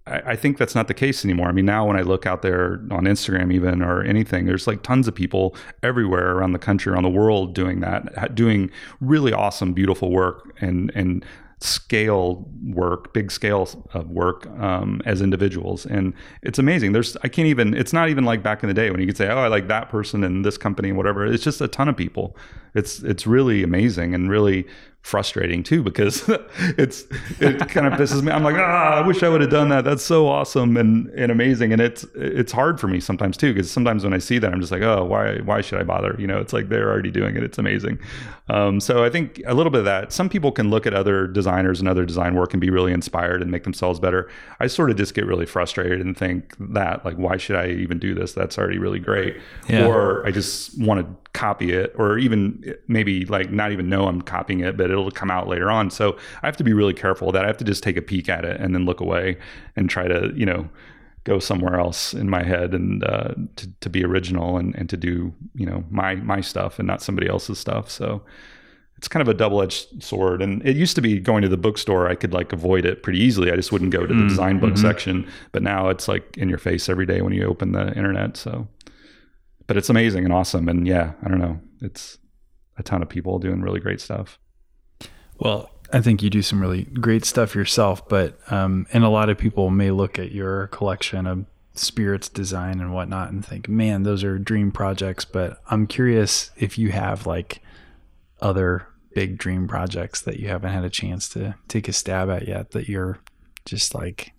I, think that's not the case anymore. I mean, now when I look out there on Instagram, even or anything, there's like tons of people everywhere around the country, around the world, doing that, doing really awesome, beautiful work, and and scale work, big scale of work um, as individuals, and it's amazing. There's I can't even. It's not even like back in the day when you could say, "Oh, I like that person and this company and whatever." It's just a ton of people. It's it's really amazing and really frustrating too because it's it kind of pisses me. I'm like, ah, I wish I would have done that. That's so awesome and and amazing. And it's it's hard for me sometimes too because sometimes when I see that, I'm just like, oh, why why should I bother? You know, it's like they're already doing it. It's amazing. Um, so I think a little bit of that. Some people can look at other designers and other design work and be really inspired and make themselves better. I sort of just get really frustrated and think that like, why should I even do this? That's already really great. Yeah. Or I just want to copy it or even maybe like not even know I'm copying it, but it'll come out later on. So I have to be really careful that I have to just take a peek at it and then look away and try to, you know, go somewhere else in my head and uh, to, to be original and, and to do, you know, my, my stuff and not somebody else's stuff. So it's kind of a double-edged sword and it used to be going to the bookstore i could like avoid it pretty easily i just wouldn't go to the mm, design book mm-hmm. section but now it's like in your face every day when you open the internet so but it's amazing and awesome. And yeah, I don't know. It's a ton of people doing really great stuff. Well, I think you do some really great stuff yourself, but um, and a lot of people may look at your collection of spirits design and whatnot and think, man, those are dream projects. But I'm curious if you have like other big dream projects that you haven't had a chance to take a stab at yet that you're just like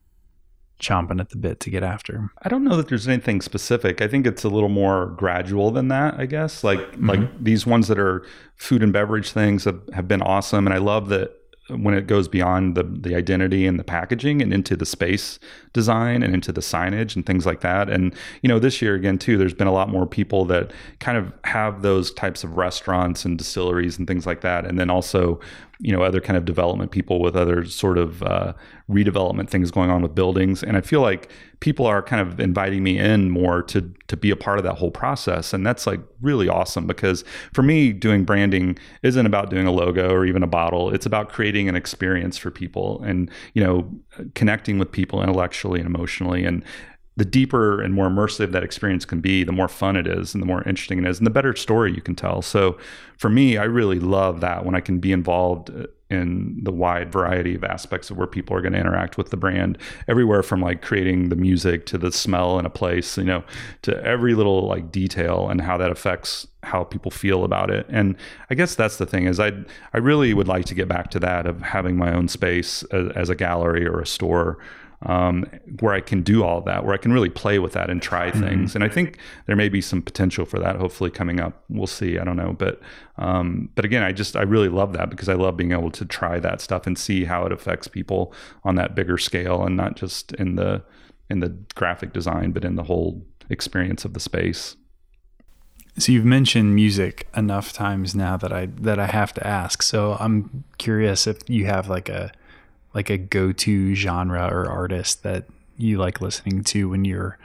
chomping at the bit to get after. I don't know that there's anything specific. I think it's a little more gradual than that, I guess. Like mm-hmm. like these ones that are food and beverage things have, have been awesome and I love that when it goes beyond the the identity and the packaging and into the space design and into the signage and things like that. And you know, this year again too, there's been a lot more people that kind of have those types of restaurants and distilleries and things like that. And then also, you know, other kind of development people with other sort of uh, redevelopment things going on with buildings. And I feel like people are kind of inviting me in more to to be a part of that whole process. And that's like really awesome because for me doing branding isn't about doing a logo or even a bottle. It's about creating an experience for people and you know connecting with people intellectually and emotionally. And the deeper and more immersive that experience can be, the more fun it is and the more interesting it is, and the better story you can tell. So, for me, I really love that when I can be involved uh, in the wide variety of aspects of where people are going to interact with the brand everywhere from like creating the music to the smell in a place you know to every little like detail and how that affects how people feel about it and i guess that's the thing is i i really would like to get back to that of having my own space as, as a gallery or a store um, where I can do all that, where I can really play with that and try mm-hmm. things. Mm-hmm. And I think there may be some potential for that. Hopefully, coming up, we'll see. I don't know, but um, but again, I just I really love that because I love being able to try that stuff and see how it affects people on that bigger scale, and not just in the in the graphic design, but in the whole experience of the space. So you've mentioned music enough times now that I that I have to ask. So I'm curious if you have like a like a go-to genre or artist that you like listening to when you're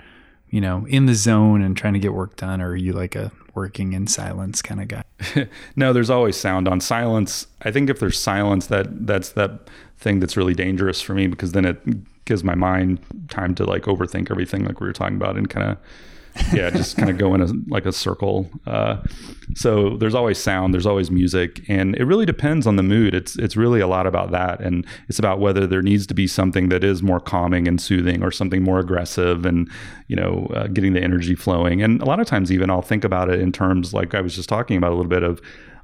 you know in the zone and trying to get work done or are you like a working in silence kind of guy? No there's always sound on silence. I think if there's silence that that's that thing that's really dangerous for me because then it gives my mind time to like overthink everything like we were talking about and kind of yeah, just kind of go in a like a circle. Uh, so there's always sound, there's always music, and it really depends on the mood. It's it's really a lot about that, and it's about whether there needs to be something that is more calming and soothing, or something more aggressive, and you know, uh, getting the energy flowing. And a lot of times, even I'll think about it in terms like I was just talking about a little bit of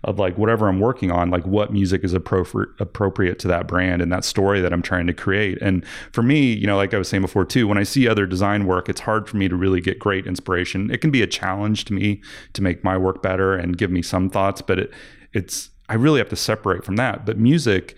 of like whatever I'm working on, like what music is appropriate to that brand and that story that I'm trying to create. And for me, you know, like I was saying before too, when I see other design work, it's hard for me to really get great inspiration. It can be a challenge to me to make my work better and give me some thoughts, but it it's I really have to separate from that. But music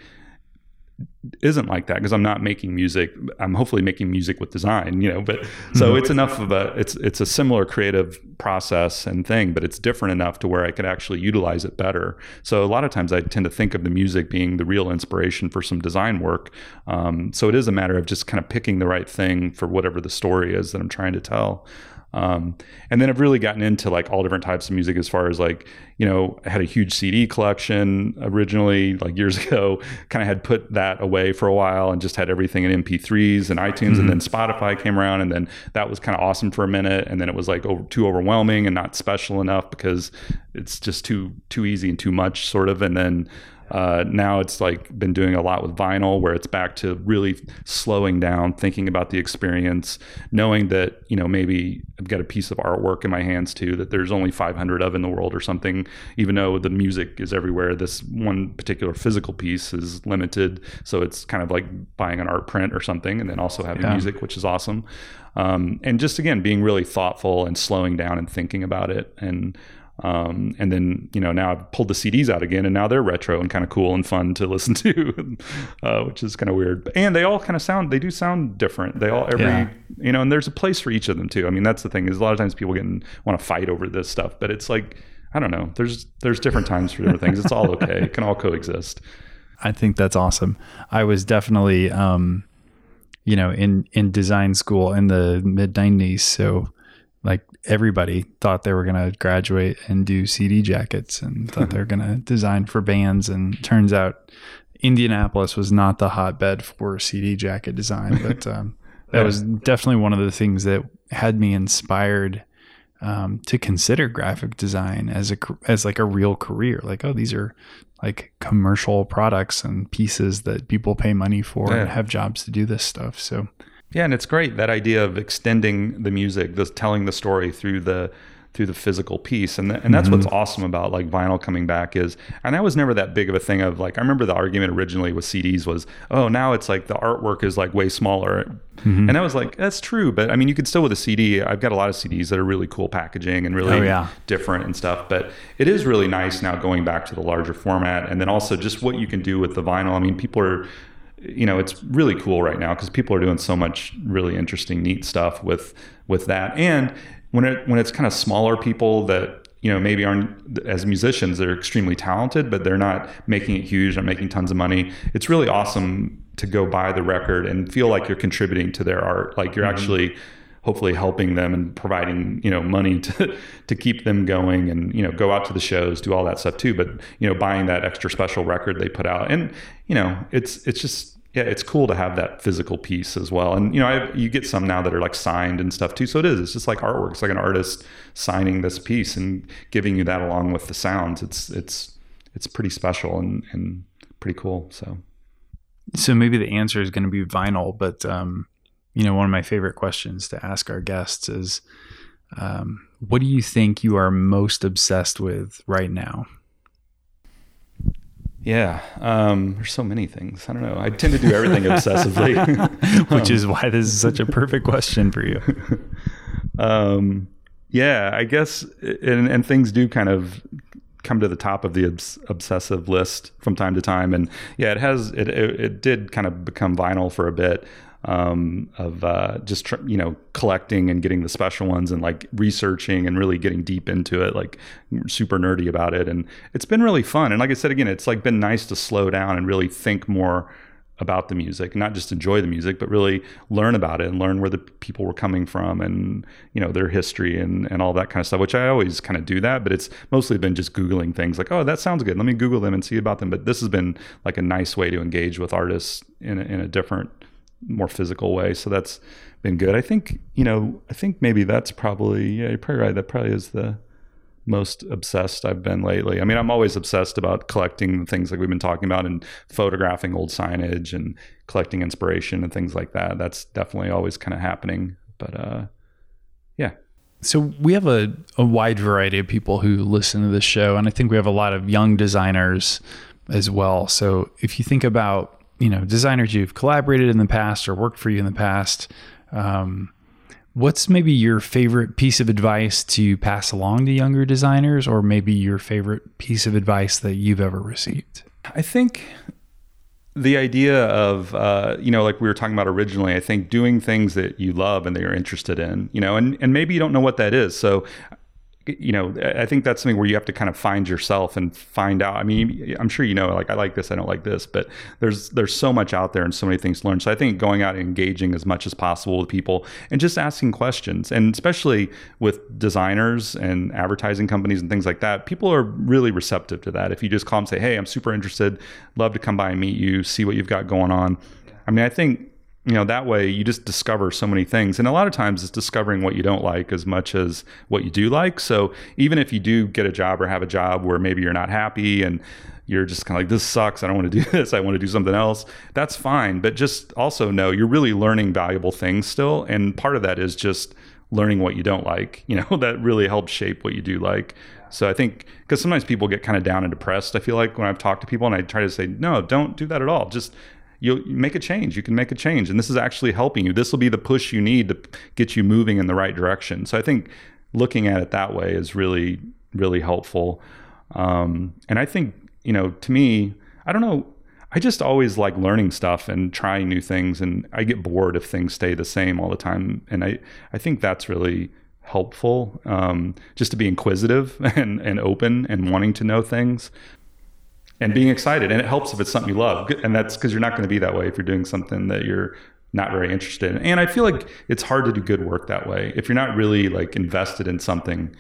isn't like that because I'm not making music. I'm hopefully making music with design, you know. But so mm-hmm. it's enough of a it's it's a similar creative process and thing, but it's different enough to where I could actually utilize it better. So a lot of times I tend to think of the music being the real inspiration for some design work. Um, so it is a matter of just kind of picking the right thing for whatever the story is that I'm trying to tell. Um, and then I've really gotten into like all different types of music as far as like, you know, I had a huge CD collection originally, like years ago, kind of had put that away for a while and just had everything in MP3s and iTunes. Mm-hmm. And then Spotify came around and then that was kind of awesome for a minute. And then it was like over, too overwhelming and not special enough because it's just too, too easy and too much sort of. And then, uh, now it's like been doing a lot with vinyl where it's back to really slowing down, thinking about the experience, knowing that, you know, maybe I've got a piece of artwork in my hands too that there's only 500 of in the world or something, even though the music is everywhere. This one particular physical piece is limited. So it's kind of like buying an art print or something and then also having yeah. music, which is awesome. Um, and just again, being really thoughtful and slowing down and thinking about it. And, um, and then you know now I've pulled the CDs out again, and now they're retro and kind of cool and fun to listen to, uh, which is kind of weird. And they all kind of sound they do sound different. They all every yeah. you know, and there's a place for each of them too. I mean, that's the thing is a lot of times people get want to fight over this stuff, but it's like I don't know. There's there's different times for different things. It's all okay. It can all coexist. I think that's awesome. I was definitely um, you know in in design school in the mid 90s, so like everybody thought they were going to graduate and do CD jackets and thought they were going to design for bands. And turns out Indianapolis was not the hotbed for CD jacket design, but um, that was definitely one of the things that had me inspired um, to consider graphic design as a as like a real career. Like, oh, these are like commercial products and pieces that people pay money for yeah. and have jobs to do this stuff. So yeah, and it's great that idea of extending the music, this telling the story through the through the physical piece, and th- and that's mm-hmm. what's awesome about like vinyl coming back is, and I was never that big of a thing of like I remember the argument originally with CDs was, oh now it's like the artwork is like way smaller, mm-hmm. and I was like that's true, but I mean you could still with a CD. I've got a lot of CDs that are really cool packaging and really oh, yeah. different and stuff, but it is really nice now going back to the larger format, and then also just what you can do with the vinyl. I mean people are you know it's really cool right now because people are doing so much really interesting neat stuff with with that. And when it when it's kind of smaller people that you know maybe aren't as musicians they're extremely talented but they're not making it huge or making tons of money. It's really awesome to go buy the record and feel like you're contributing to their art. Like you're mm-hmm. actually hopefully helping them and providing you know money to to keep them going and you know go out to the shows do all that stuff too. But you know buying that extra special record they put out and you know it's it's just yeah it's cool to have that physical piece as well. And you know I, you get some now that are like signed and stuff too. So it is. It's just like artwork. It's like an artist signing this piece and giving you that along with the sounds. It's it's it's pretty special and and pretty cool. So so maybe the answer is going to be vinyl but um you know, one of my favorite questions to ask our guests is, um, what do you think you are most obsessed with right now? Yeah, um, there's so many things. I don't know. I tend to do everything obsessively, which is why this is such a perfect question for you. Um, yeah, I guess, and, and things do kind of come to the top of the obs- obsessive list from time to time. And yeah, it has. It, it, it did kind of become vinyl for a bit um, of uh, just tr- you know collecting and getting the special ones and like researching and really getting deep into it, like super nerdy about it. And it's been really fun. And like I said again, it's like been nice to slow down and really think more about the music, not just enjoy the music, but really learn about it and learn where the people were coming from and you know their history and and all that kind of stuff. Which I always kind of do that, but it's mostly been just googling things like, oh, that sounds good. Let me Google them and see about them. But this has been like a nice way to engage with artists in a, in a different more physical way. So that's been good. I think you know I think maybe that's probably yeah you're probably right. That probably is the most obsessed I've been lately. I mean, I'm always obsessed about collecting things like we've been talking about and photographing old signage and collecting inspiration and things like that. That's definitely always kind of happening. But uh, yeah. So we have a, a wide variety of people who listen to this show, and I think we have a lot of young designers as well. So if you think about you know designers you've collaborated in the past or worked for you in the past, um, What's maybe your favorite piece of advice to pass along to younger designers, or maybe your favorite piece of advice that you've ever received? I think the idea of uh, you know like we were talking about originally i think doing things that you love and that you're interested in you know and, and maybe you don't know what that is so you know, I think that's something where you have to kind of find yourself and find out. I mean, I'm sure you know, like I like this, I don't like this, but there's there's so much out there and so many things to learn. So I think going out and engaging as much as possible with people and just asking questions, and especially with designers and advertising companies and things like that, people are really receptive to that. If you just call and say, "Hey, I'm super interested, love to come by and meet you, see what you've got going on." I mean, I think you know that way you just discover so many things. And a lot of times it's discovering what you don't like as much as what you do like. So even if you do get a job or have a job where maybe you're not happy and you're just kind of like this sucks. I don't want to do this. I want to do something else that's fine. But just also know you're really learning valuable things still. And part of that is just learning what you don't like you know that really helps shape what you do like. So I think because sometimes people get kind of down and depressed. I feel like when I've talked to people and I try to say, no, don't do that at all. Just you make a change. You can make a change, and this is actually helping you. This will be the push you need to get you moving in the right direction. So I think looking at it that way is really really helpful. Um, and I think you know, to me, I don't know. I just always like learning stuff and trying new things, and I get bored if things stay the same all the time. And I I think that's really helpful um, just to be inquisitive and, and open and wanting to know things and being excited. And it helps if it's something you love. And that's because you're not going to be that way if you're doing something that you're not very interested in. And I feel like it's hard to do good work that way. If you're not really like invested in something,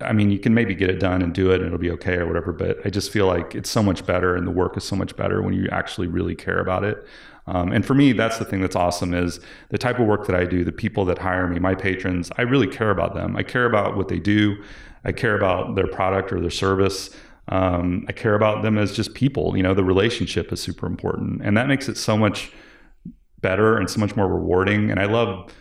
I mean, you can maybe get it done and do it and it'll be okay or whatever. But I just feel like it's so much better and the work is so much better when you actually really care about it. Um, and for me, that's the thing that's awesome is the type of work that I do, the people that hire me, my patrons, I really care about them. I care about what they do. I care about their product or their service. Um, I care about them as just people. You know, the relationship is super important, and that makes it so much better and so much more rewarding. And I love,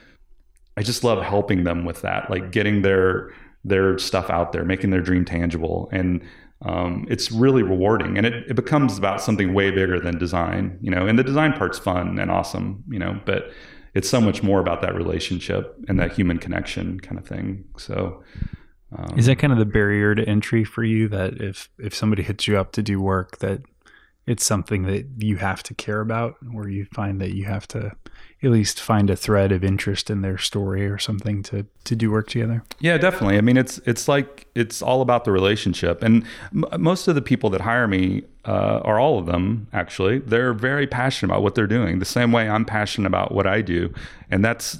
I just love helping them with that, like getting their their stuff out there, making their dream tangible, and um, it's really rewarding. And it, it becomes about something way bigger than design. You know, and the design part's fun and awesome. You know, but it's so much more about that relationship and that human connection kind of thing. So um, Is that kind of the barrier to entry for you that if if somebody hits you up to do work that it's something that you have to care about or you find that you have to at least find a thread of interest in their story or something to to do work together? Yeah definitely. I mean it's it's like it's all about the relationship. And m- most of the people that hire me uh, or all of them actually. They're very passionate about what they're doing the same way i'm passionate about what i do. And that's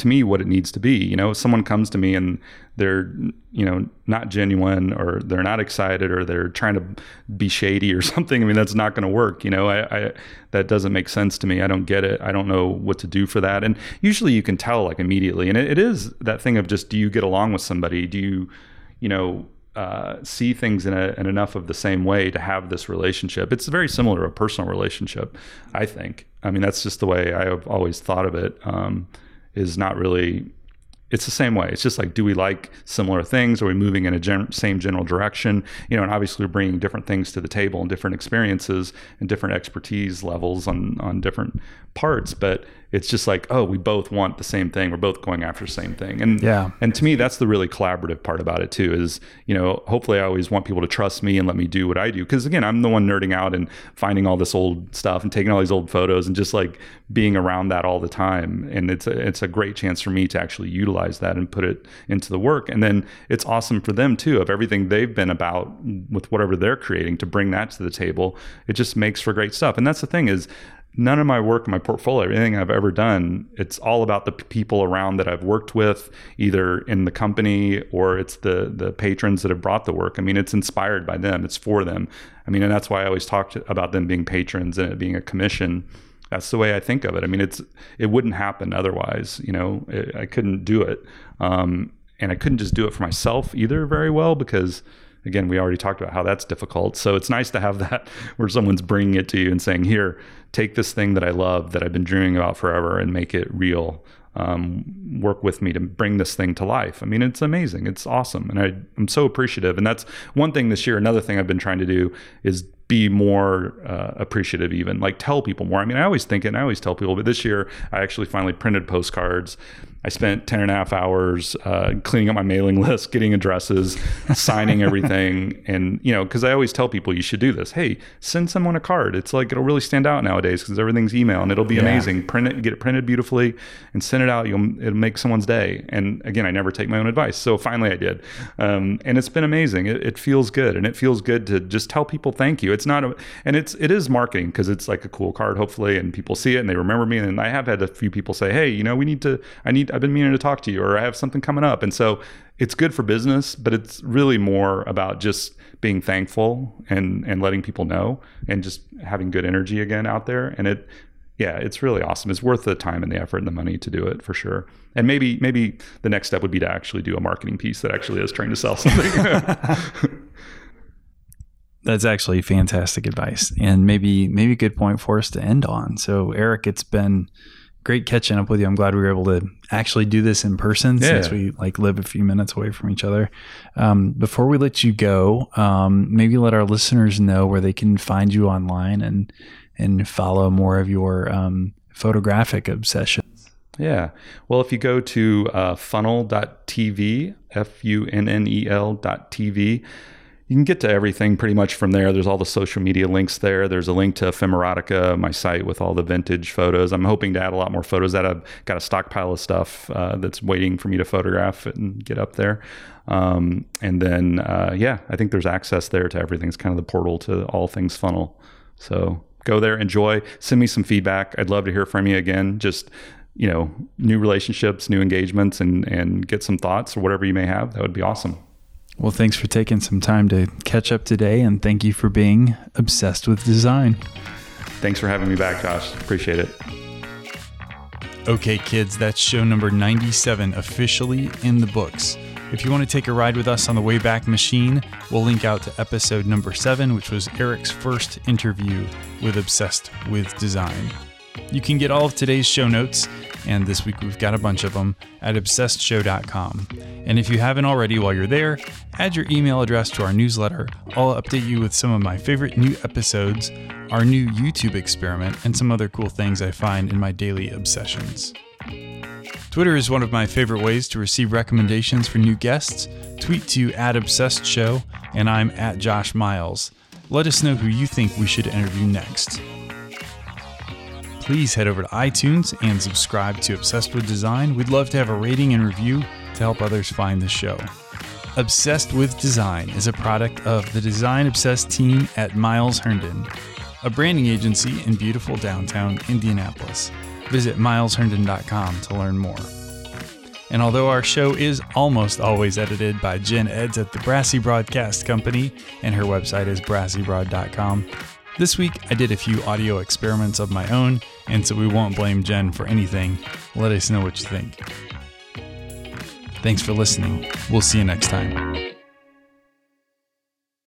to me what it needs to be. You know, someone comes to me and they're, you know, not genuine or they're not excited or they're trying to be shady or something, I mean, that's not going to work. You know, I, I, that doesn't make sense to me. I don't get it. I don't know what to do for that. And usually you can tell like immediately. And it, it is that thing of just, do you get along with somebody? Do you, you know, uh, see things in, a, in, enough of the same way to have this relationship. It's very similar to a personal relationship, I think. I mean, that's just the way I have always thought of it. Um, is not really it's the same way. It's just like, do we like similar things? Are we moving in a gen- same general direction? You know, and obviously we're bringing different things to the table and different experiences and different expertise levels on on different parts. But it's just like oh we both want the same thing. We're both going after the same thing. And yeah. and to me that's the really collaborative part about it too is you know hopefully i always want people to trust me and let me do what i do. Because again i'm the one nerding out and finding all this old stuff and taking all these old photos and just like being around that all the time. And it's a, it's a great chance for me to actually utilize that and put it into the work. And then it's awesome for them too of everything they've been about with whatever they're creating to bring that to the table. It just makes for great stuff. And that's the thing is none of my work, my portfolio, anything I've ever done, it's all about the people around that I've worked with, either in the company or it's the the patrons that have brought the work. I mean, it's inspired by them, it's for them. I mean, and that's why I always talked about them being patrons and it being a commission. that's the way I think of it. I mean, it's it wouldn't happen otherwise. You know, it, I couldn't do it, um, and I couldn't just do it for myself either very well because again, we already talked about how that's difficult. So it's nice to have that where someone's bringing it to you and saying, "Here, take this thing that I love that I've been dreaming about forever and make it real." Um, work with me to bring this thing to life. I mean, it's amazing. It's awesome. And I, I'm so appreciative. And that's one thing this year. Another thing I've been trying to do is be more uh, appreciative even like tell people more i mean i always think it and i always tell people but this year i actually finally printed postcards I spent 10 and a half hours uh, cleaning up my mailing list, getting addresses, signing everything. And, you know, because I always tell people you should do this. Hey, send someone a card. It's like it'll really stand out nowadays because everything's email and it'll be yeah. amazing. Print it, get it printed beautifully and send it out. You'll, it'll make someone's day. And again, I never take my own advice. So finally I did. Um, and it's been amazing. It, it, feels good. And it feels good to just tell people thank you. It's not, a, and it's, it is marketing because it's like a cool card, hopefully, and people see it and they remember me. And I have had a few people say, hey, you know, we need to, I need, I've been meaning to talk to you, or I have something coming up. And so it's good for business, but it's really more about just being thankful and and letting people know and just having good energy again out there. And it yeah, it's really awesome. It's worth the time and the effort and the money to do it for sure. And maybe maybe the next step would be to actually do a marketing piece that actually is trying to sell something. That's actually fantastic advice and maybe maybe a good point for us to end on. So Eric, it's been great catching up with you. I'm glad we were able to actually do this in person yeah. since we like live a few minutes away from each other. Um, before we let you go, um, maybe let our listeners know where they can find you online and and follow more of your um, photographic obsessions. Yeah. Well, if you go to uh, funnel.tv, F U N N E L.tv, you can get to everything pretty much from there. There's all the social media links there. There's a link to Ephemerotica, my site with all the vintage photos. I'm hoping to add a lot more photos that I've got a stockpile of stuff uh, that's waiting for me to photograph and get up there. Um, and then, uh, yeah, I think there's access there to everything. It's kind of the portal to all things funnel. So go there, enjoy, send me some feedback. I'd love to hear from you again. Just you know, new relationships, new engagements, and and get some thoughts or whatever you may have. That would be awesome. Well, thanks for taking some time to catch up today, and thank you for being obsessed with design. Thanks for having me back, Josh. Appreciate it. Okay, kids, that's show number 97 officially in the books. If you want to take a ride with us on the Wayback Machine, we'll link out to episode number 7, which was Eric's first interview with Obsessed with Design. You can get all of today's show notes and this week we've got a bunch of them at obsessedshow.com. And if you haven't already while you're there, add your email address to our newsletter. I'll update you with some of my favorite new episodes, our new YouTube experiment, and some other cool things I find in my daily obsessions. Twitter is one of my favorite ways to receive recommendations for new guests. Tweet to at Obsessed Show, and I'm at Josh Miles. Let us know who you think we should interview next please head over to iTunes and subscribe to Obsessed with Design. We'd love to have a rating and review to help others find the show. Obsessed with Design is a product of the Design Obsessed team at Miles Herndon, a branding agency in beautiful downtown Indianapolis. Visit milesherndon.com to learn more. And although our show is almost always edited by Jen Edds at the Brassy Broadcast Company, and her website is brassybroad.com, this week, I did a few audio experiments of my own, and so we won't blame Jen for anything. Let us know what you think. Thanks for listening. We'll see you next time.